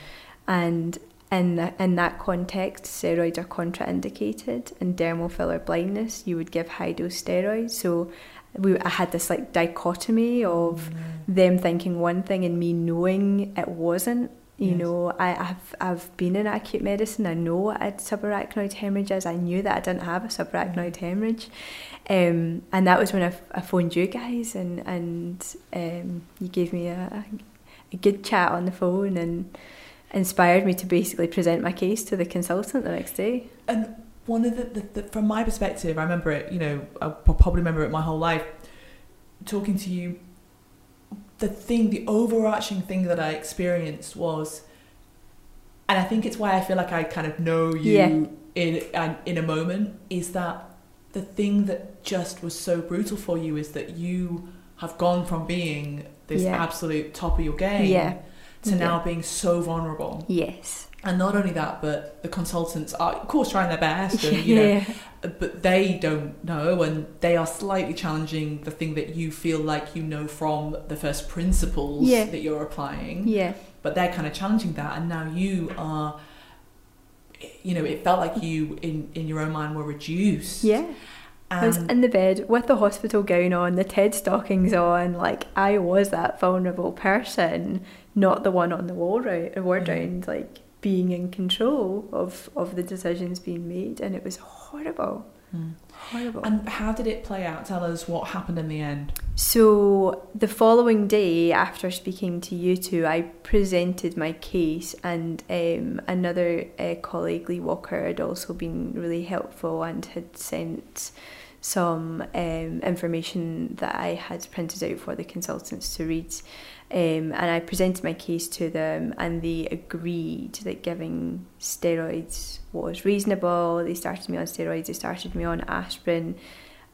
Speaker 2: And in, the, in that context, steroids are contraindicated. In dermal filler blindness, you would give high dose steroids. So we, I had this like dichotomy of mm. them thinking one thing and me knowing it wasn't. You yes. know, I, have I've been in acute medicine. I know what a subarachnoid hemorrhage is. I knew that I didn't have a subarachnoid mm. hemorrhage, um, and that was when I, I phoned you guys and and um, you gave me a, a good chat on the phone and inspired me to basically present my case to the consultant the next day.
Speaker 1: And one of the, the, the from my perspective, I remember it. You know, I probably remember it my whole life. Talking to you, the thing, the overarching thing that I experienced was, and I think it's why I feel like I kind of know you yeah. in in a moment is that the thing that just was so brutal for you is that you have gone from being this yeah. absolute top of your game
Speaker 2: yeah
Speaker 1: to now being so vulnerable.
Speaker 2: Yes.
Speaker 1: And not only that, but the consultants are, of course, trying their best, and you yeah. know, but they don't know, and they are slightly challenging the thing that you feel like you know from the first principles yeah. that you're applying.
Speaker 2: Yeah.
Speaker 1: But they're kind of challenging that, and now you are. You know, it felt like you, in in your own mind, were reduced.
Speaker 2: Yeah. I was in the bed with the hospital gown on, the TED stockings on, like I was that vulnerable person not the one on the wall right word mm-hmm. round like being in control of of the decisions being made and it was horrible
Speaker 1: Mm.
Speaker 2: Horrible.
Speaker 1: And how did it play out? Tell us what happened in the end.
Speaker 2: So the following day, after speaking to you two, I presented my case, and um, another uh, colleague, Lee Walker, had also been really helpful and had sent some um, information that I had printed out for the consultants to read. Um, and I presented my case to them, and they agreed that giving steroids was reasonable. They started me on steroids, they started me on aspirin,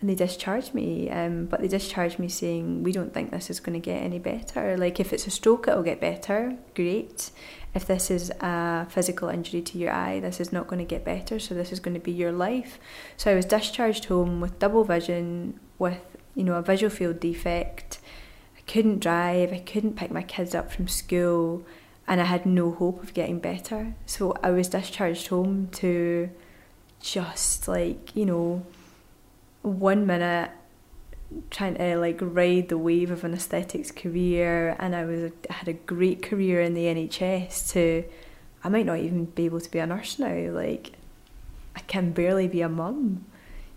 Speaker 2: and they discharged me. Um, but they discharged me saying, We don't think this is going to get any better. Like, if it's a stroke, it'll get better. Great. If this is a physical injury to your eye, this is not going to get better. So, this is going to be your life. So, I was discharged home with double vision, with, you know, a visual field defect I couldn't drive, I couldn't pick my kids up from school, and I had no hope of getting better. So I was discharged home to just like, you know, one minute trying to like ride the wave of an aesthetics career and I was I had a great career in the NHS to I might not even be able to be a nurse now like I can barely be a mum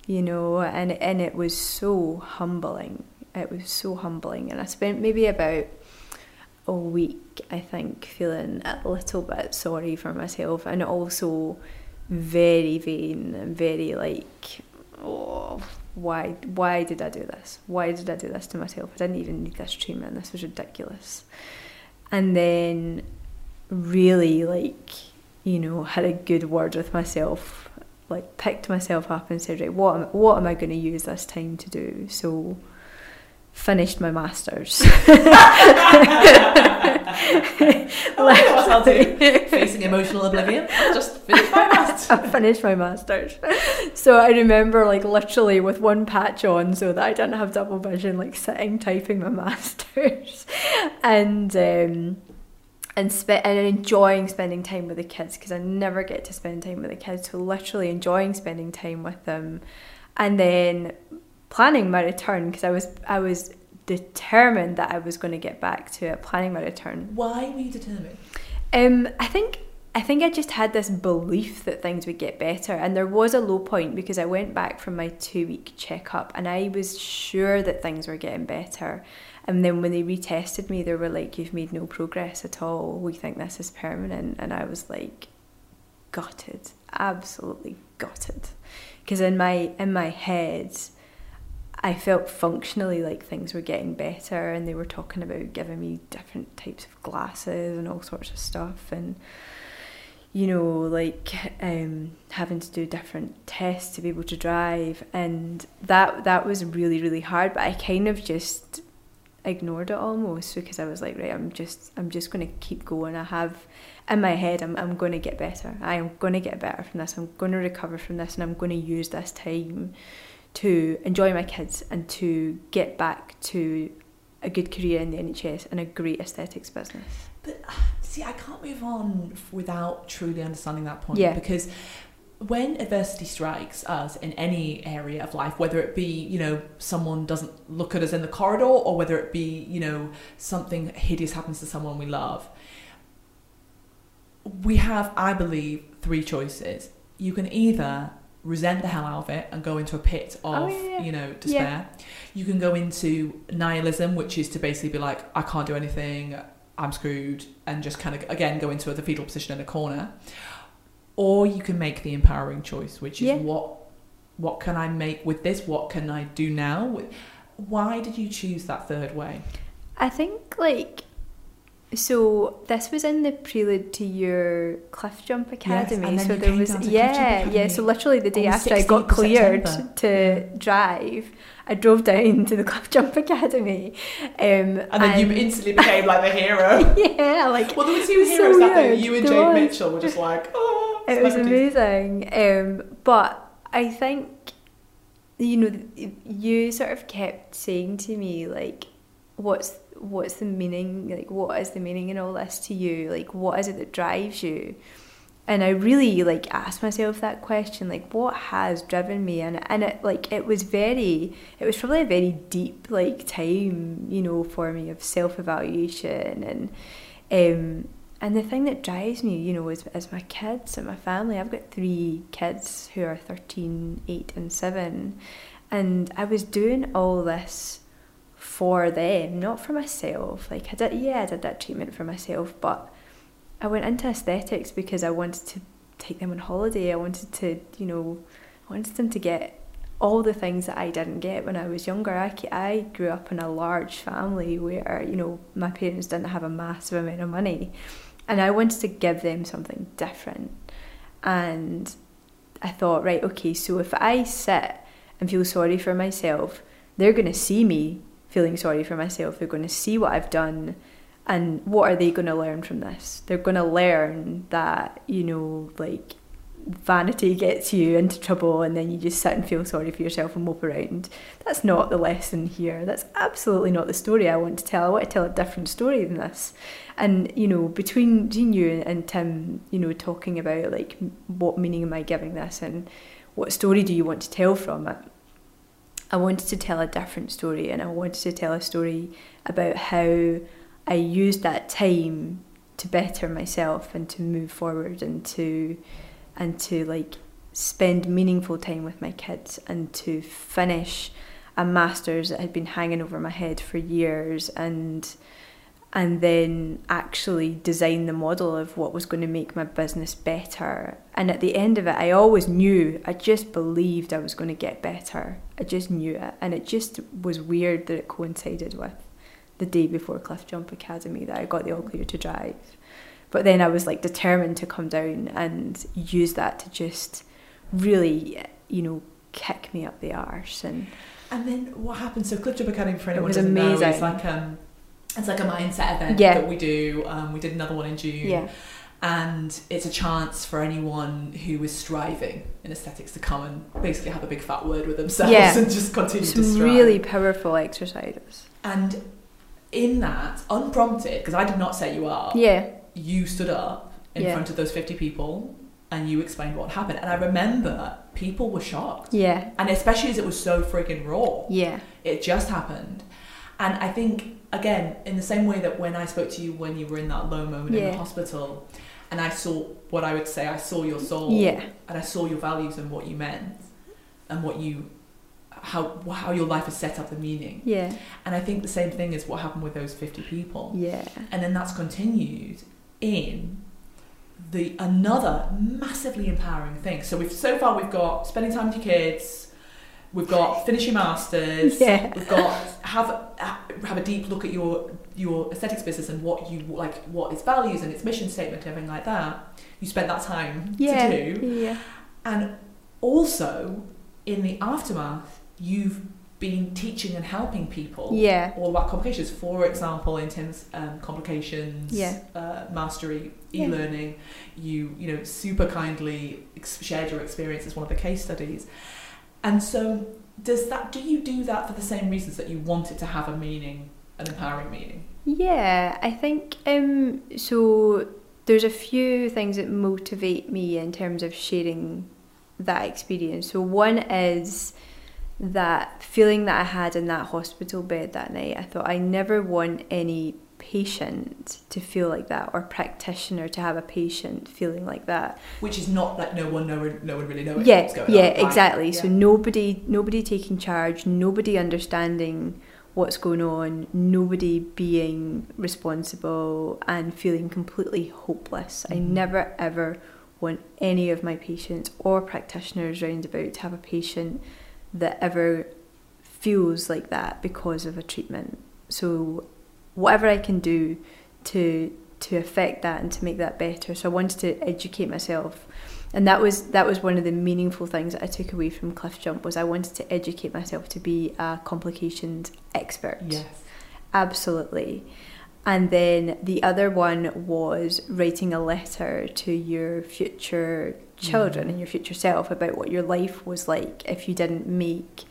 Speaker 2: you know? And and it was so humbling it was so humbling, and I spent maybe about a week, I think, feeling a little bit sorry for myself, and also very vain and very like, oh, why, why did I do this? Why did I do this to myself? I didn't even need this treatment. This was ridiculous. And then, really, like, you know, had a good word with myself, like picked myself up and said, right, what am, what am I going to use this time to do? So finished my masters.
Speaker 1: I'll do. Facing emotional oblivion. I just finished my masters.
Speaker 2: I finished my masters. So I remember like literally with one patch on so that I didn't have double vision, like sitting typing my masters. And um and spe- and enjoying spending time with the kids because I never get to spend time with the kids. So literally enjoying spending time with them, and then planning my return because I was I was determined that I was going to get back to it, planning my return.
Speaker 1: Why were you determined?
Speaker 2: Um, I think I think I just had this belief that things would get better, and there was a low point because I went back from my two week checkup, and I was sure that things were getting better. And then when they retested me, they were like, "You've made no progress at all. We think this is permanent." And I was like, gutted, absolutely gutted, because in my in my head I felt functionally like things were getting better and they were talking about giving me different types of glasses and all sorts of stuff. And you know like um, having to do different tests to be able to drive. And that that was really really hard but I kind of just ignored it almost because I was like right I'm just I'm just going to keep going. I have in my head I'm, I'm going to get better. I am going to get better from this. I'm going to recover from this and I'm going to use this time to enjoy my kids and to get back to a good career in the NHS and a great aesthetics business.
Speaker 1: But uh, see, I can't move on without truly understanding that point
Speaker 2: yeah.
Speaker 1: because when adversity strikes us in any area of life, whether it be, you know, someone doesn't look at us in the corridor or whether it be, you know, something hideous happens to someone we love, we have, I believe, three choices. You can either resent the hell out of it and go into a pit oh, of, oh, yeah. you know, despair. Yeah. You can go into nihilism, which is to basically be like, I can't do anything, I'm screwed, and just kind of, again, go into the fetal position in a corner. Or you can make the empowering choice, which is yeah. what what can I make with this? What can I do now? Why did you choose that third way?
Speaker 2: I think like so this was in the prelude to your cliff jump academy.
Speaker 1: Yes,
Speaker 2: so
Speaker 1: there
Speaker 2: was yeah, yeah. So literally the day after I got cleared to drive, I drove down to the cliff jump academy. Um,
Speaker 1: and then and you instantly became like the hero.
Speaker 2: yeah, like
Speaker 1: well, there were two heroes so that You and Jade Mitchell were just like, oh,
Speaker 2: it was amazing. Um, but I think you know you sort of kept saying to me like, what's what's the meaning like what is the meaning in all this to you like what is it that drives you and I really like asked myself that question like what has driven me and and it like it was very it was probably a very deep like time you know for me of self evaluation and um and the thing that drives me, you know, is, is my kids and my family. I've got three kids who are 13, 8, and 7. And I was doing all this for them, not for myself. Like, I did, yeah, I did that treatment for myself, but I went into aesthetics because I wanted to take them on holiday. I wanted to, you know, I wanted them to get all the things that I didn't get when I was younger. I, I grew up in a large family where, you know, my parents didn't have a massive amount of money and I wanted to give them something different. And I thought, right, okay, so if I sit and feel sorry for myself, they're going to see me feeling sorry for myself. They're going to see what I've done. And what are they going to learn from this? They're going to learn that, you know, like vanity gets you into trouble and then you just sit and feel sorry for yourself and mope around. That's not the lesson here. That's absolutely not the story I want to tell. I want to tell a different story than this. And, you know, between Jean you and Tim, you know, talking about like what meaning am I giving this and what story do you want to tell from it? I wanted to tell a different story and I wanted to tell a story about how I used that time to better myself and to move forward and to and to like spend meaningful time with my kids and to finish a master's that had been hanging over my head for years and and then actually design the model of what was going to make my business better. And at the end of it, I always knew, I just believed I was going to get better. I just knew it. And it just was weird that it coincided with the day before Cliff Jump Academy that I got the all clear to drive. But then I was like determined to come down and use that to just really, you know, kick me up the arse. And
Speaker 1: and then what happened? So Cliff Jump Academy for anyone who doesn't amazing. know, it's like um, it's like a mindset event yeah. that we do. Um, we did another one in June.
Speaker 2: Yeah.
Speaker 1: And it's a chance for anyone who is striving in aesthetics to come and basically have a big fat word with themselves yeah. and just continue
Speaker 2: Some
Speaker 1: to strive.
Speaker 2: really powerful exercises.
Speaker 1: And in that, unprompted, because I did not set you up.
Speaker 2: Yeah
Speaker 1: you stood up in yeah. front of those 50 people and you explained what happened. And I remember people were shocked.
Speaker 2: Yeah.
Speaker 1: And especially as it was so freaking raw.
Speaker 2: Yeah.
Speaker 1: It just happened. And I think, again, in the same way that when I spoke to you when you were in that low moment yeah. in the hospital, and I saw what I would say, I saw your soul.
Speaker 2: Yeah.
Speaker 1: And I saw your values and what you meant and what you how how your life is set up the meaning
Speaker 2: yeah
Speaker 1: and i think the same thing is what happened with those 50 people
Speaker 2: yeah
Speaker 1: and then that's continued in the another massively empowering thing. So we've so far we've got spending time with your kids, we've got finish your masters,
Speaker 2: yeah.
Speaker 1: we've got have have a deep look at your your aesthetics business and what you like, what its values and its mission statement and everything like that. You spent that time
Speaker 2: yeah.
Speaker 1: to do,
Speaker 2: yeah.
Speaker 1: and also in the aftermath, you've been teaching and helping people
Speaker 2: yeah.
Speaker 1: all about complications. For example, intense um, complications
Speaker 2: yeah.
Speaker 1: uh, mastery e-learning, yeah. you you know super kindly shared your experience as one of the case studies. And so, does that do you do that for the same reasons that you want it to have a meaning, an empowering meaning?
Speaker 2: Yeah, I think um, so. There's a few things that motivate me in terms of sharing that experience. So one is that feeling that I had in that hospital bed that night, I thought I never want any patient to feel like that or practitioner to have a patient feeling like that
Speaker 1: which is not like no one no one, no one really knows
Speaker 2: yeah yeah
Speaker 1: on,
Speaker 2: exactly right? so yeah. nobody nobody taking charge nobody understanding what's going on nobody being responsible and feeling completely hopeless mm-hmm. i never ever want any of my patients or practitioners round about to have a patient that ever feels like that because of a treatment. So whatever I can do to to affect that and to make that better. So I wanted to educate myself. And that was that was one of the meaningful things that I took away from Cliff Jump was I wanted to educate myself to be a complications expert.
Speaker 1: Yes.
Speaker 2: Absolutely. And then the other one was writing a letter to your future children mm. and your future self about what your life was like if you didn't make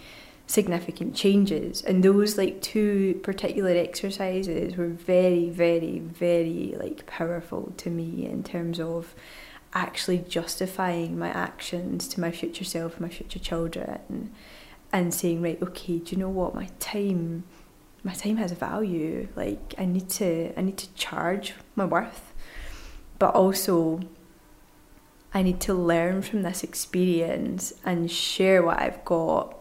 Speaker 2: significant changes. And those like two particular exercises were very, very, very like powerful to me in terms of actually justifying my actions to my future self my future children and saying, right, okay, do you know what? My time my time has value. Like I need to I need to charge my worth. but also I need to learn from this experience and share what I've got,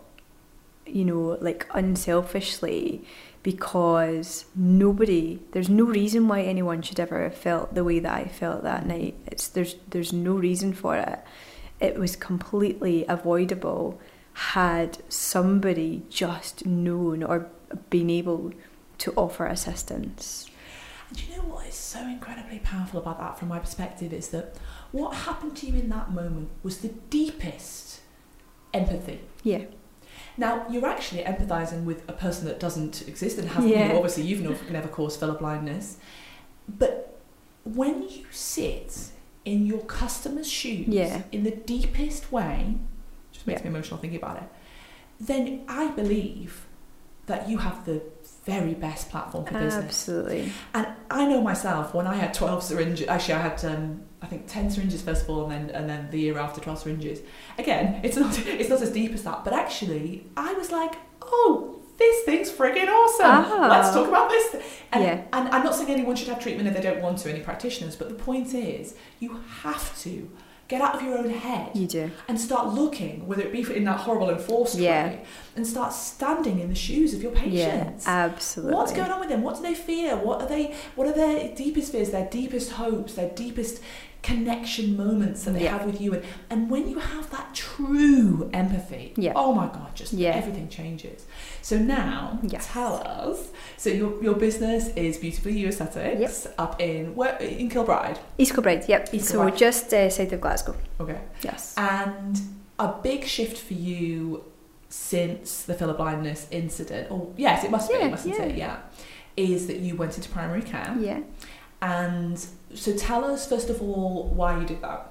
Speaker 2: you know, like unselfishly because nobody there's no reason why anyone should ever have felt the way that I felt that night. It's there's there's no reason for it. It was completely avoidable had somebody just known or been able to offer assistance.
Speaker 1: And you know what is so incredibly powerful about that from my perspective is that what happened to you in that moment was the deepest empathy.
Speaker 2: Yeah.
Speaker 1: Now you're actually empathizing with a person that doesn't exist and has
Speaker 2: Yeah.
Speaker 1: you know, obviously you've never, never caused filler blindness, but when you sit in your customer's shoes
Speaker 2: Yeah.
Speaker 1: in the deepest way, just makes
Speaker 2: Yeah.
Speaker 1: me emotional thinking about it. Then I believe that you have the very best platform for business.
Speaker 2: Absolutely.
Speaker 1: And I know myself when I had twelve syringes. Actually, I had um, I think ten syringes first of all, and then and then the year after twelve syringes. Again, it's not it's not as deep as that, but actually, I was like, oh, this thing's friggin' awesome.
Speaker 2: Ah.
Speaker 1: Let's talk about this. And,
Speaker 2: Yeah.
Speaker 1: and I'm not saying anyone should have treatment if they don't want to. Any practitioners, but the point is, you have to get out of your own head
Speaker 2: You do.
Speaker 1: and start looking, whether it be in that horrible enforced
Speaker 2: Yeah.
Speaker 1: way, and start standing in the shoes of your patients. Yeah.
Speaker 2: Absolutely.
Speaker 1: What's going on with them? What do they fear? What are they? What are their deepest fears? Their deepest hopes? Their deepest connection moments that they
Speaker 2: Yeah.
Speaker 1: have with you? And, and when you have that true empathy,
Speaker 2: Yeah.
Speaker 1: oh my god, just
Speaker 2: Yeah.
Speaker 1: everything changes. So now,
Speaker 2: Yes.
Speaker 1: tell us. So your your business is Beautifully You Aesthetics up in where in Kilbride.
Speaker 2: East Kilbride, yep.
Speaker 1: East
Speaker 2: so
Speaker 1: Kilbride.
Speaker 2: just uh, south of Glasgow.
Speaker 1: Okay.
Speaker 2: Yes.
Speaker 1: And a big shift for you since the filler blindness incident, or yes, it must be, mustn't it? Yeah, is that you went into primary care.
Speaker 2: yeah.
Speaker 1: And so tell us first of all why you did that.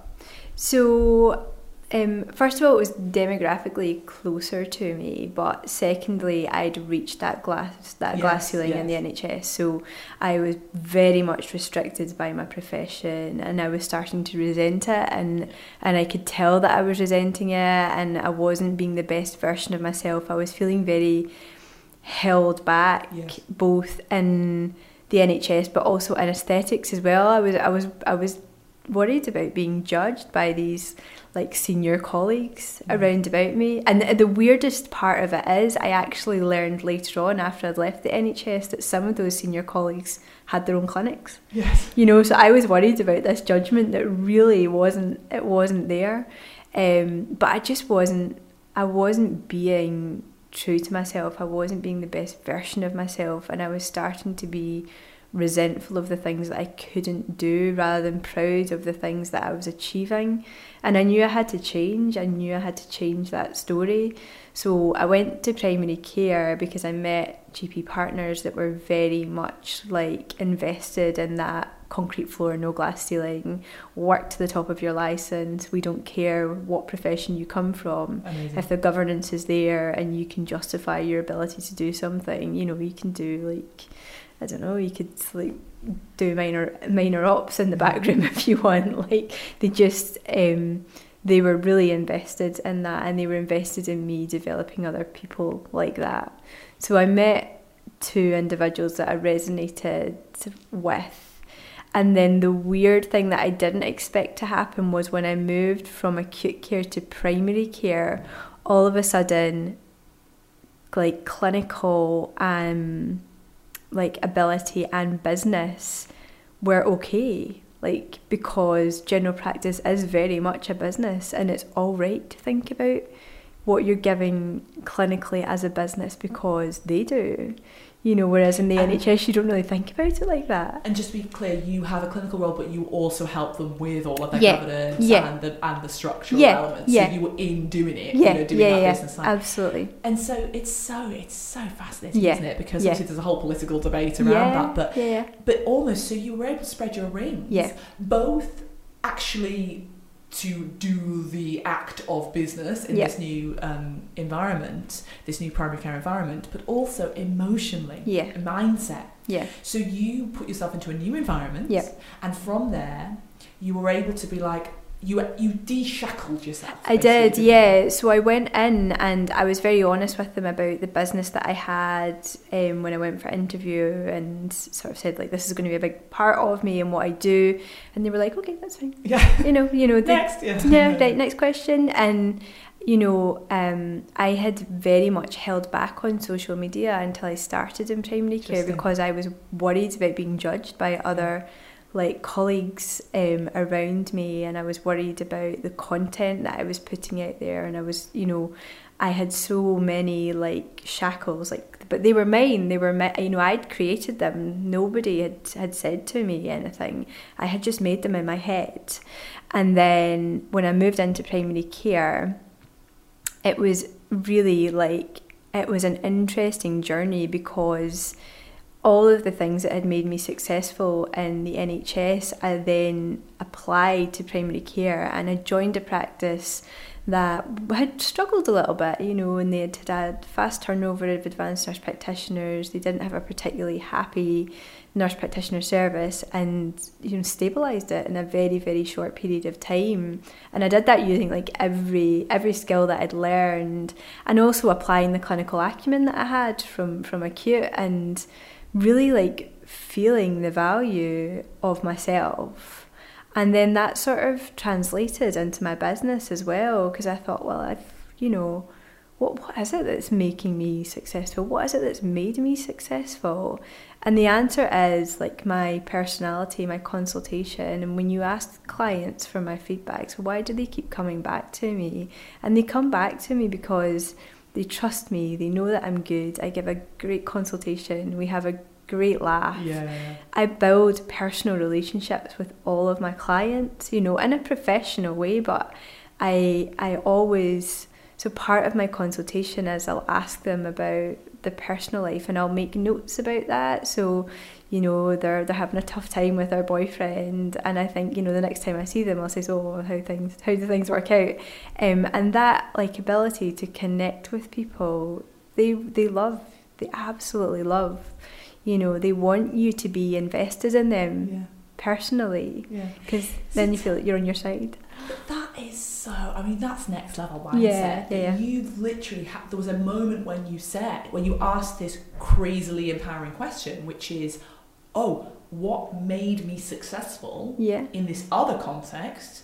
Speaker 2: So, um, first of all, it was demographically closer to me, but secondly, I'd reached that glass that glass
Speaker 1: Yes,
Speaker 2: ceiling in the NHS, so I was very much restricted by my profession, and I was starting to resent it, and and I could tell that I was resenting it, and I wasn't being the best version of myself. I was feeling very held back,
Speaker 1: Yes.
Speaker 2: both in the NHS but also in aesthetics as well. I was I was I was worried about being judged by these like senior colleagues
Speaker 1: Mm.
Speaker 2: around about me. And the, the weirdest part of it is I actually learned later on after I'd left the NHS that some of those senior colleagues had their own clinics.
Speaker 1: Yes.
Speaker 2: You know, so I was worried about this judgment that really wasn't it wasn't there. Um, but I just wasn't I wasn't being true to myself. I wasn't being the best version of myself and I was starting to be resentful of the things that I couldn't do rather than proud of the things that I was achieving. And I knew I had to change. I knew I had to change that story. So I went to primary care because I met GP partners that were very much like invested in that concrete floor, no glass ceiling, work to the top of your license. We don't care what profession you come from
Speaker 1: Amazing.
Speaker 2: if the governance is there and you can justify your ability to do something, you know, you can do like I don't know, you could like do minor minor ops in the back room if you want. Like they just um they were really invested in that and they were invested in me developing other people like that. So I met two individuals that I resonated with and then the weird thing that I didn't expect to happen was when I moved from acute care to primary care, all of a sudden, like clinical um, like ability and business were okay. Like because general practice is very much a business, and it's all right to think about what you're giving clinically as a business because they do. You know, whereas in the
Speaker 1: And-
Speaker 2: NHS you don't really think about it like that.
Speaker 1: And just to be clear, you have a clinical role, but you also help them with all of their
Speaker 2: Yeah,
Speaker 1: governance
Speaker 2: yeah.
Speaker 1: and the and the structural
Speaker 2: Yeah,
Speaker 1: elements.
Speaker 2: yeah.
Speaker 1: So you were in doing it,
Speaker 2: Yeah,
Speaker 1: you know, doing
Speaker 2: yeah,
Speaker 1: that
Speaker 2: yeah,
Speaker 1: business side.
Speaker 2: absolutely.
Speaker 1: And so it's so it's so fascinating,
Speaker 2: Yeah,
Speaker 1: isn't it? Because obviously there's a whole political debate around that, but but almost so you were able to spread your wings.
Speaker 2: Yeah.
Speaker 1: Both actually to do the act of business in
Speaker 2: Yeah.
Speaker 1: this new um, environment, this new primary care environment, but also emotionally,
Speaker 2: Yeah.
Speaker 1: mindset.
Speaker 2: yeah,
Speaker 1: So you put yourself into a new environment,
Speaker 2: Yeah.
Speaker 1: and from there, you were able to be like, you you de-shackled yourself.
Speaker 2: I did, yeah. So I went in and I was very honest with them about the business that I had um, when I went for interview and sort of said like this is going to be a big part of me and what I do, and they were like, okay, that's fine.
Speaker 1: Yeah.
Speaker 2: You know, you know. They,
Speaker 1: next, yeah.
Speaker 2: yeah. Right. Next question, and you know, um, I had very much held back on social media until I started in primary care because I was worried about being judged by other like colleagues um, around me and I was worried about the content that I was putting out there and I was you know I had so many like shackles like but they were mine they were my, you know I'd created them. Nobody had had said to me anything. I had just made them in my head. And then when I moved into primary care it was really like it was an interesting journey because all of the things that had made me successful in the NHS, I then applied to primary care and I joined a practice that had struggled a little bit, you know, and they had had fast turnover of advanced nurse practitioners. They didn't have a particularly happy nurse practitioner service and you know stabilized it in a very very short period of time and I did that using like every every skill that I'd learned and also applying the clinical acumen that I had from from acute and really like feeling the value of myself. And then that sort of translated into my business as well because I thought, well, I've, you know, what, what is it that's making me successful? What is it that's made me successful? And the answer is like my personality, my consultation. And when you ask clients for my feedback, so why do they keep coming back to me? And they come back to me because they trust me, they know that I'm good, I give a great consultation, we have a great laugh.
Speaker 1: Yeah.
Speaker 2: I build personal relationships with all of my clients, you know, in a professional way, but I I always so part of my consultation is I'll ask them about the personal life and I'll make notes about that. So, you know, they're they're having a tough time with their boyfriend and I think, you know, the next time I see them I'll say, "Oh, how things how do things work out? Um, and that like ability to connect with people, they they love they absolutely love. You know, they want you to be invested in them
Speaker 1: Yeah.
Speaker 2: personally.
Speaker 1: Yeah.
Speaker 2: Because then you feel like you're on your side.
Speaker 1: That is so. I mean, that's next level mindset.
Speaker 2: Yeah, yeah, yeah.
Speaker 1: You literally had. There was a moment when you said, when you asked this crazily empowering question, which is, "Oh, what made me successful
Speaker 2: Yeah.
Speaker 1: in this other context?"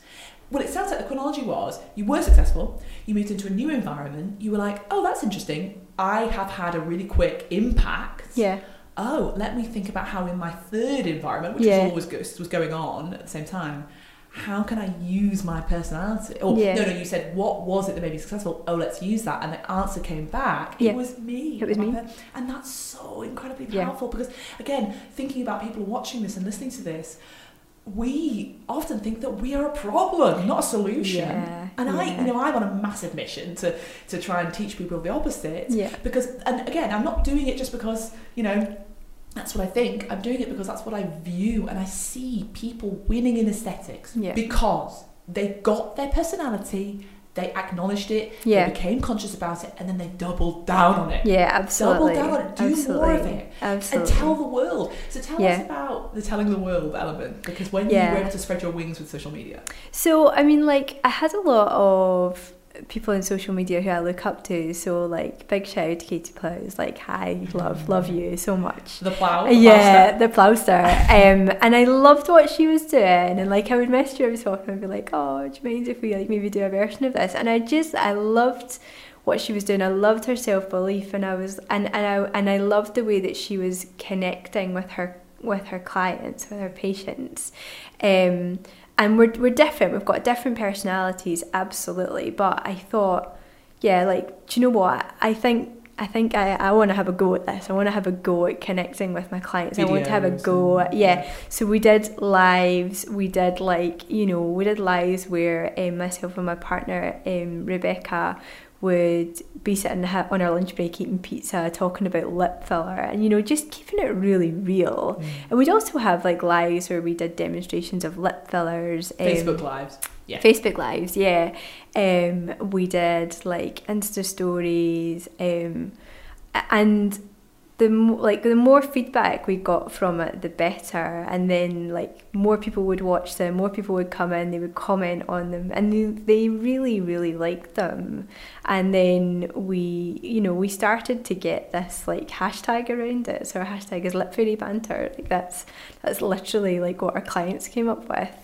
Speaker 1: Well, it sounds like the chronology was you were successful. You moved into a new environment. You were like, "Oh, that's interesting. I have had a really quick impact."
Speaker 2: Yeah.
Speaker 1: oh, let me think about how in my third environment, which
Speaker 2: Yeah.
Speaker 1: was always was going on at the same time, how can I use my personality? Or
Speaker 2: Yeah.
Speaker 1: no, no, you said what was it that made me successful? Oh, let's use that, and the answer came back.
Speaker 2: Yeah.
Speaker 1: It was me.
Speaker 2: It was me.
Speaker 1: and that's so incredibly
Speaker 2: Yeah.
Speaker 1: powerful because again, thinking about people watching this and listening to this. We often think that we are a problem, not a solution.
Speaker 2: Yeah,
Speaker 1: And I,
Speaker 2: yeah.
Speaker 1: you know, I'm on a massive mission to to try and teach people the opposite
Speaker 2: Yeah.
Speaker 1: because and again i'm not doing it just because you know that's what i think i'm doing it because that's what i view and i see people winning in aesthetics
Speaker 2: Yeah.
Speaker 1: because they got their personality they acknowledged it
Speaker 2: Yeah.
Speaker 1: they became conscious about it and then they doubled down on it
Speaker 2: Yeah, absolutely.
Speaker 1: double down on it do
Speaker 2: absolutely.
Speaker 1: more of it
Speaker 2: Absolutely.
Speaker 1: and tell the world so tell us about the telling the world element because when
Speaker 2: Yeah.
Speaker 1: you were able to spread your wings with social media
Speaker 2: So, I mean, like, I had a lot of people in social media who I look up to. So, like, big shout out to Katie Plows. Like, hi, love, love you so much.
Speaker 1: the plow the
Speaker 2: yeah,
Speaker 1: plow
Speaker 2: the Plowster. um, and I loved what she was doing. And like, I would message her every so often and be like, "Oh, do you mind if we like maybe do a version of this?" And I just, I loved what she was doing. I loved her self belief, and I was, and and I and I loved the way that she was connecting with her with her clients, with her patients. Um, and we're we're different. We've got different personalities, absolutely. But I thought, yeah, like, do you know what? I think I think I, I want to have a go at this. I want to have a go at connecting with my clients. I want to have a go. At, yeah. So we did lives. We did like you know we did lives where um, myself and my partner um, Rebecca would be sitting on our lunch break eating pizza, talking about lip filler, and you know just keeping it really real.
Speaker 1: Mm.
Speaker 2: And we'd also have like lives where we did demonstrations of lip fillers. um,
Speaker 1: facebook lives yeah
Speaker 2: Facebook lives, yeah. Um, we did like Insta stories, um, and the like the more feedback we got from it, the better. And then like more people would watch them, more people would come in, they would comment on them, and they, they really really liked them. And then we, you know, we started to get this like hashtag around it. So our hashtag is Lip Fairy Banter. Like that's that's literally like what our clients came up with.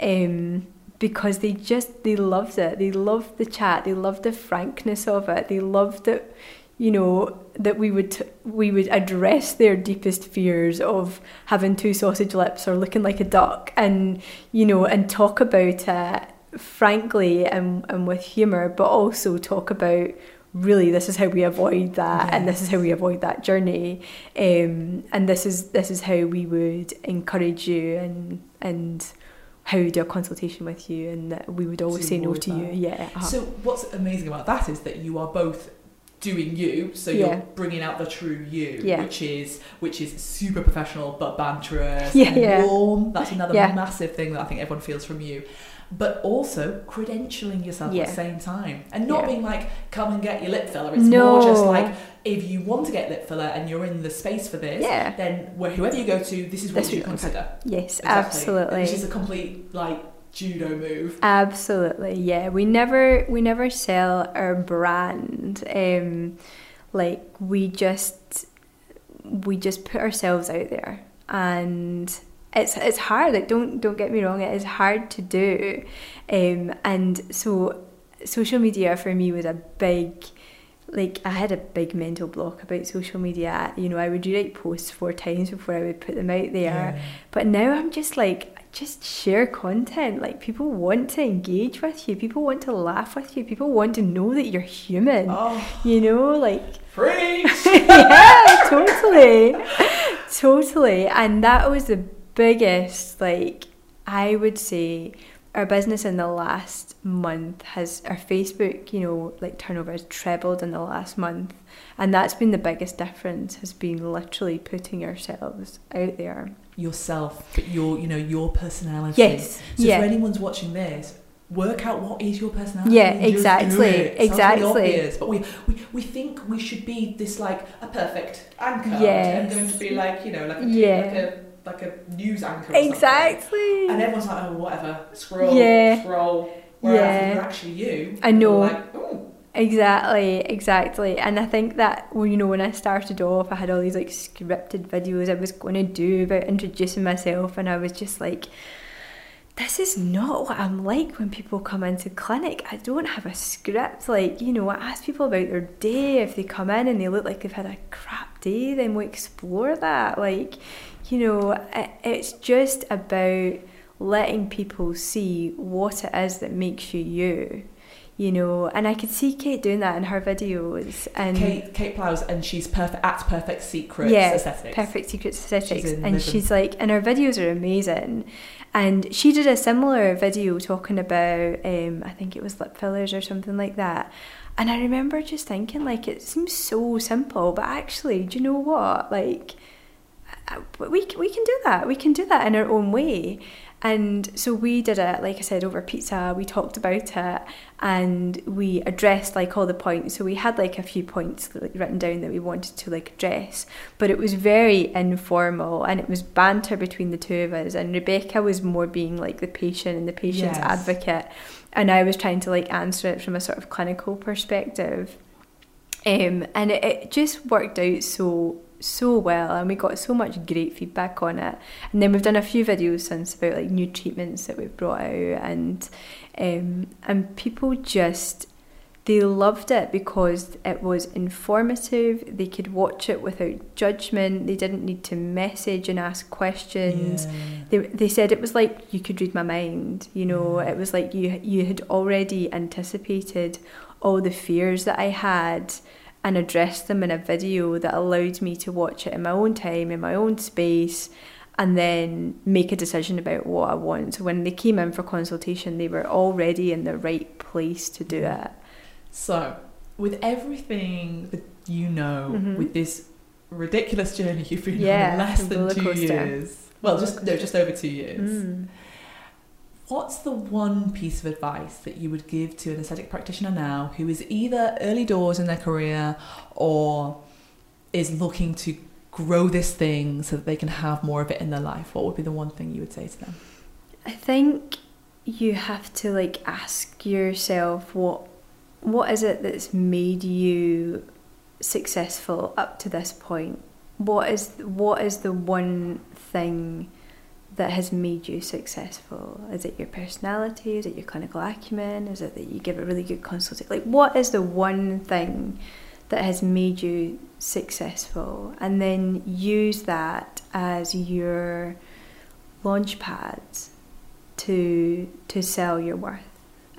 Speaker 2: Um, because they just they loved it. They loved the chat. They loved the frankness of it. They loved it you know that we would we would address their deepest fears of having two sausage lips or looking like a duck and you know and talk about it frankly and, and with humor but also talk about really this is how we avoid that yes. and this is how we avoid that journey um, and this is this is how we would encourage you and and how we do a consultation with you and that we would always say no to that. you yeah
Speaker 1: uh-huh. so what's amazing about that is that you are both doing you so yeah. you're bringing out the true you yeah. which is which is super professional but banterous yeah, and warm. That's another massive thing that i think everyone feels from you. But also credentialing yourself at the same time and not being like come and get your lip filler. It's no. more just like if you want to get lip filler and you're in the space for this then where whoever you go to this is what you consider.
Speaker 2: Yes exactly. absolutely.
Speaker 1: which is a complete like judo move.
Speaker 2: Absolutely, yeah. We never we never sell our brand. Um, like we just we just put ourselves out there, and it's it's hard. Like don't don't get me wrong, it is hard to do, um, and so social media for me was a big like I had a big mental block about social media. You know, I would write posts four times before I would put them out there. Yeah. But now I'm just like just share content. Like people want to engage with you. People want to laugh with you. People want to know that you're human. Oh, you know, like
Speaker 1: preach.
Speaker 2: yeah, totally, totally. And that was the biggest. Like I would say, our business in the last month has our Facebook, you know, like turnover has trebled in the last month. And that's been the biggest difference has been literally putting ourselves out there
Speaker 1: yourself, but your you know your personality.
Speaker 2: Yes.
Speaker 1: So
Speaker 2: yeah.
Speaker 1: if anyone's watching this, work out what is your personality.
Speaker 2: Yeah, exactly, exactly.
Speaker 1: Obvious, but we, we we think we should be this like a perfect anchor. Yes. And going to be like you know like a, yeah. like a like a news anchor.
Speaker 2: exactly.
Speaker 1: And everyone's like, oh whatever, scroll, yeah. scroll. Whereas yeah. you're actually you.
Speaker 2: I know. Like, oh, Exactly, exactly. And I think that well, you know, when I started off, I had all these like scripted videos I was going to do about introducing myself, and I was just like, this is not what I'm like when people come into clinic. I don't have a script. Like, you know, I ask people about their day. If they come in and they look like they've had a crap day, then we explore that. Like, you know, it's just about letting people see what it is that makes you you you know, and I could see Kate doing that in her videos. And
Speaker 1: Kate, Kate Plows, and she's perfect at Perfect Secrets yeah, Aesthetics.
Speaker 2: Perfect Secrets Aesthetics, she's and she's like, and her videos are amazing. And she did a similar video talking about, um, I think it was lip fillers or something like that. And I remember just thinking, like, it seems so simple, but actually, do you know what? Like, we we can do that. We can do that in our own way. And so we did it, like I said, over pizza. We talked about it and we addressed like all the points. So we had like a few points like, written down that we wanted to like address, but it was very informal and it was banter between the two of us. And Rebecca was more being like the patient and the patient's yes. advocate, and I was trying to like answer it from a sort of clinical perspective. Um, and it, it just worked out so so well and we got so much great feedback on it. And then we've done a few videos since about like new treatments that we've brought out and um, and people just they loved it because it was informative they could watch it without judgment they didn't need to message and ask questions. Yeah. they, they said it was like you could read my mind you know? It was like you you had already anticipated all the fears that I had and address them in a video that allowed me to watch it in my own time, in my own space, and then make a decision about what I want. So when they came in for consultation, they were already in the right place to do it.
Speaker 1: So, with everything that you know, mm-hmm. with this ridiculous journey you've been yeah, on less than two years, well, just no, just over two years. Mm. What's the one piece of advice that you would give to an aesthetic practitioner now who is either early doors in their career or is looking to grow this thing so that they can have more of it in their life, what would be the one thing you would say to them?
Speaker 2: I think you have to like ask yourself what what is it that's made you successful up to this point? What is what is the one thing that has made you successful? Is it your personality? Is it your clinical acumen? Is it that you give a really good consultation? Like, what is the one thing that has made you successful? And then use that as your launch pads to to sell your worth.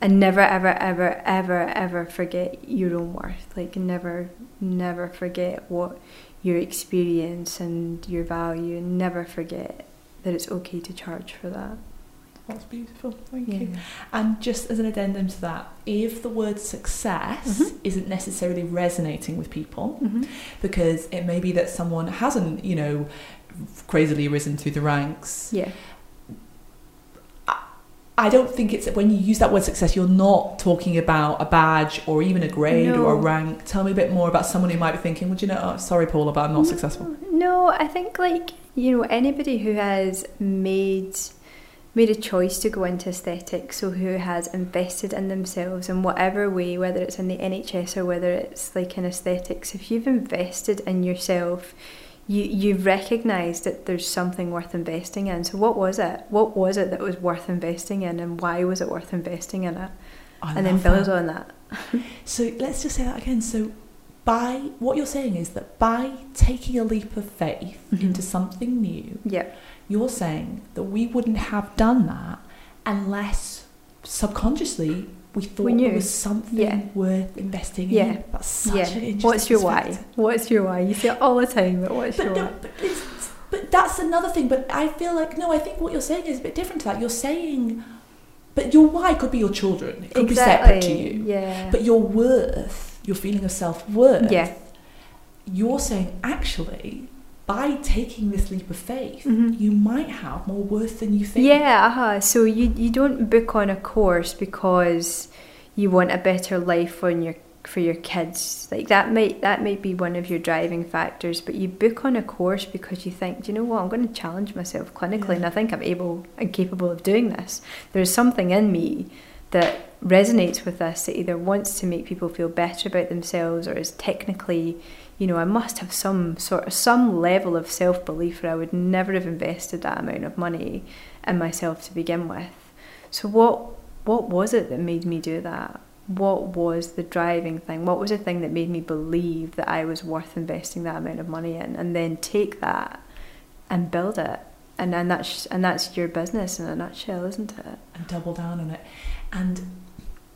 Speaker 2: And never ever ever ever ever forget your own worth. Like never never forget what your experience and your value never forget that it's okay to charge for that.
Speaker 1: That's beautiful, thank yeah. you. And just as an addendum to that, if the word success mm-hmm. isn't necessarily resonating with people, mm-hmm. because it may be that someone hasn't, you know, crazily risen through the ranks.
Speaker 2: Yeah.
Speaker 1: I don't think it's when you use that word success, you're not talking about a badge or even a grade no. or a rank. Tell me a bit more about someone who might be thinking, "Would you know? Oh, sorry, Paula, but I'm not
Speaker 2: no,
Speaker 1: successful."
Speaker 2: No, I think like you know anybody who has made made a choice to go into aesthetics, so who has invested in themselves in whatever way, whether it's in the NHS or whether it's like in aesthetics, if you've invested in yourself, you you've recognised that there's something worth investing in. So what was it? What was it that was worth investing in, and why was it worth investing in it? I and then build that. on that.
Speaker 1: so let's just say that again. So by what you're saying is that by taking a leap of faith mm-hmm. into something new,
Speaker 2: yeah.
Speaker 1: you're saying that we wouldn't have done that unless subconsciously we thought we there was something yeah. worth investing
Speaker 2: yeah.
Speaker 1: in. That's such yeah. an interesting
Speaker 2: What's your why? What's your why? You see it all the time, but what's
Speaker 1: but
Speaker 2: your
Speaker 1: no,
Speaker 2: why?
Speaker 1: But, but that's another thing. But I feel like, no, I think what you're saying is a bit different to that. You're saying, but your why could be your children. It could
Speaker 2: exactly.
Speaker 1: be separate to you.
Speaker 2: Yeah.
Speaker 1: But your worth, your feeling of self worth,
Speaker 2: yeah.
Speaker 1: you're saying, actually, by taking this leap of faith, mm-hmm. you might have more worth than you think.
Speaker 2: Yeah, uh-huh. so you, you don't book on a course because you want a better life for your for your kids. Like that might that might be one of your driving factors, but you book on a course because you think, do you know what, I'm going to challenge myself clinically yeah. and I think I'm able and capable of doing this. There's something in me that resonates with us that either wants to make people feel better about themselves or is technically you know, I must have some sort of some level of self belief, or I would never have invested that amount of money in myself to begin with. So what what was it that made me do that? What was the driving thing? What was the thing that made me believe that I was worth investing that amount of money in? And then take that and build it. And and that's and that's your business in a nutshell, isn't it?
Speaker 1: And double down on it. And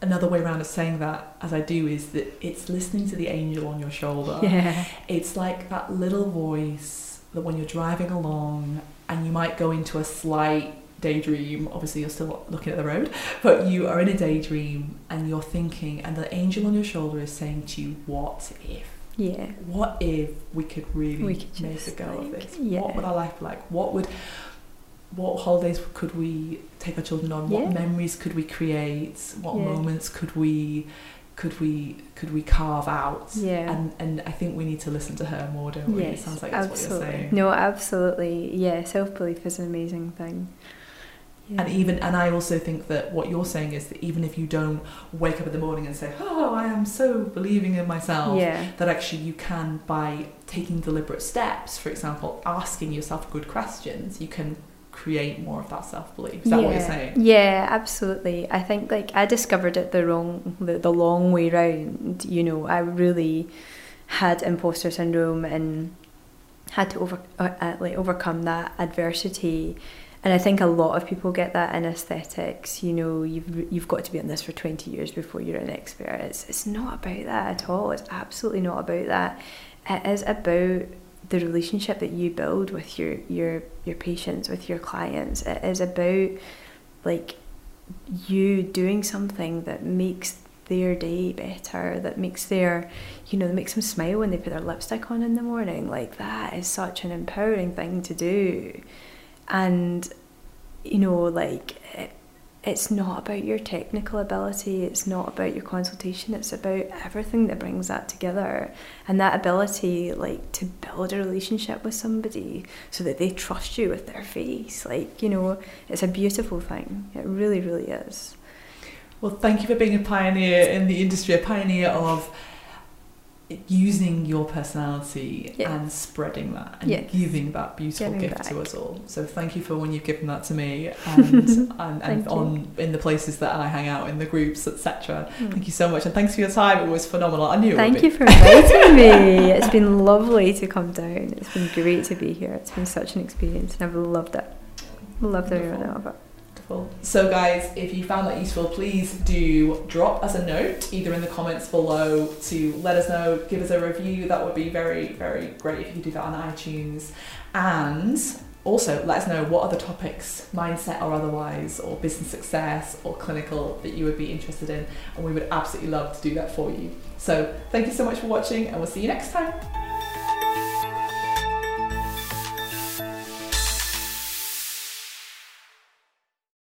Speaker 1: another way around of saying that as I do is that it's listening to the angel on your shoulder.
Speaker 2: Yeah.
Speaker 1: It's like that little voice that when you're driving along and you might go into a slight daydream obviously you're still looking at the road but you are in a daydream and you're thinking and the angel on your shoulder is saying to you what if
Speaker 2: yeah
Speaker 1: what if we could really we could make a go like, of this yeah. what would our life be like what would what holidays could we take our children on? What memories could we create? What yeah. moments could we could we could we carve out?
Speaker 2: Yeah.
Speaker 1: And and I think we need to listen to her more, don't we?
Speaker 2: Yes,
Speaker 1: it sounds like that's
Speaker 2: absolutely.
Speaker 1: what you're saying.
Speaker 2: No, absolutely. Yeah, self belief is an amazing thing.
Speaker 1: Yeah. And even and I also think that what you're saying is that even if you don't wake up in the morning and say, "Oh, I am so believing in myself,"
Speaker 2: yeah.
Speaker 1: that actually you can by taking deliberate steps, for example, asking yourself good questions, you can create more of that self belief. Is that
Speaker 2: yeah.
Speaker 1: what you're saying?
Speaker 2: Yeah, absolutely. I think like I discovered it the wrong, the, the long way round. You know, I really had imposter syndrome and had to over uh, uh, like overcome that adversity. And I think a lot of people get that in aesthetics. You know, you've you've got to be in this for twenty years before you're an expert. It's it's not about that at all. It's absolutely not about that. It is about the relationship that you build with your your your patients with your clients it is about like you doing something that makes their day better that makes their you know that makes them smile when they put their lipstick on in the morning. Like that is such an empowering thing to do. And you know like it's not about your technical ability, it's not about your consultation, it's about everything that brings that together. And that ability, like, to build a relationship with somebody so that they trust you with their face. Like, you know, it's a beautiful thing. It really, really is.
Speaker 1: Well, thank you for being a pioneer in the industry, a pioneer of using your personality
Speaker 2: Yeah.
Speaker 1: and spreading that and
Speaker 2: Yes.
Speaker 1: giving that beautiful
Speaker 2: Giving
Speaker 1: gift to us all. So thank you for when you've given that to me and and, and on in the places that I hang out in the groups, etc.
Speaker 2: Mm.
Speaker 1: Thank you so much and thanks for your time. It was phenomenal. I knew it
Speaker 2: Thank
Speaker 1: would
Speaker 2: you
Speaker 1: be.
Speaker 2: for inviting me. It's been lovely to come down. It's been great to be here. It's been such an experience and I've loved it. Loved every minute of it.
Speaker 1: So, guys, if you found that useful, please do drop us a note either in the comments below to let us know, give us a review. That would be very, very great if you could do that on iTunes. And also let us know what other topics, mindset or otherwise, or business success or clinical, that you would be interested in. And we would absolutely love to do that for you. So, thank you so much for watching, and we'll see you next time.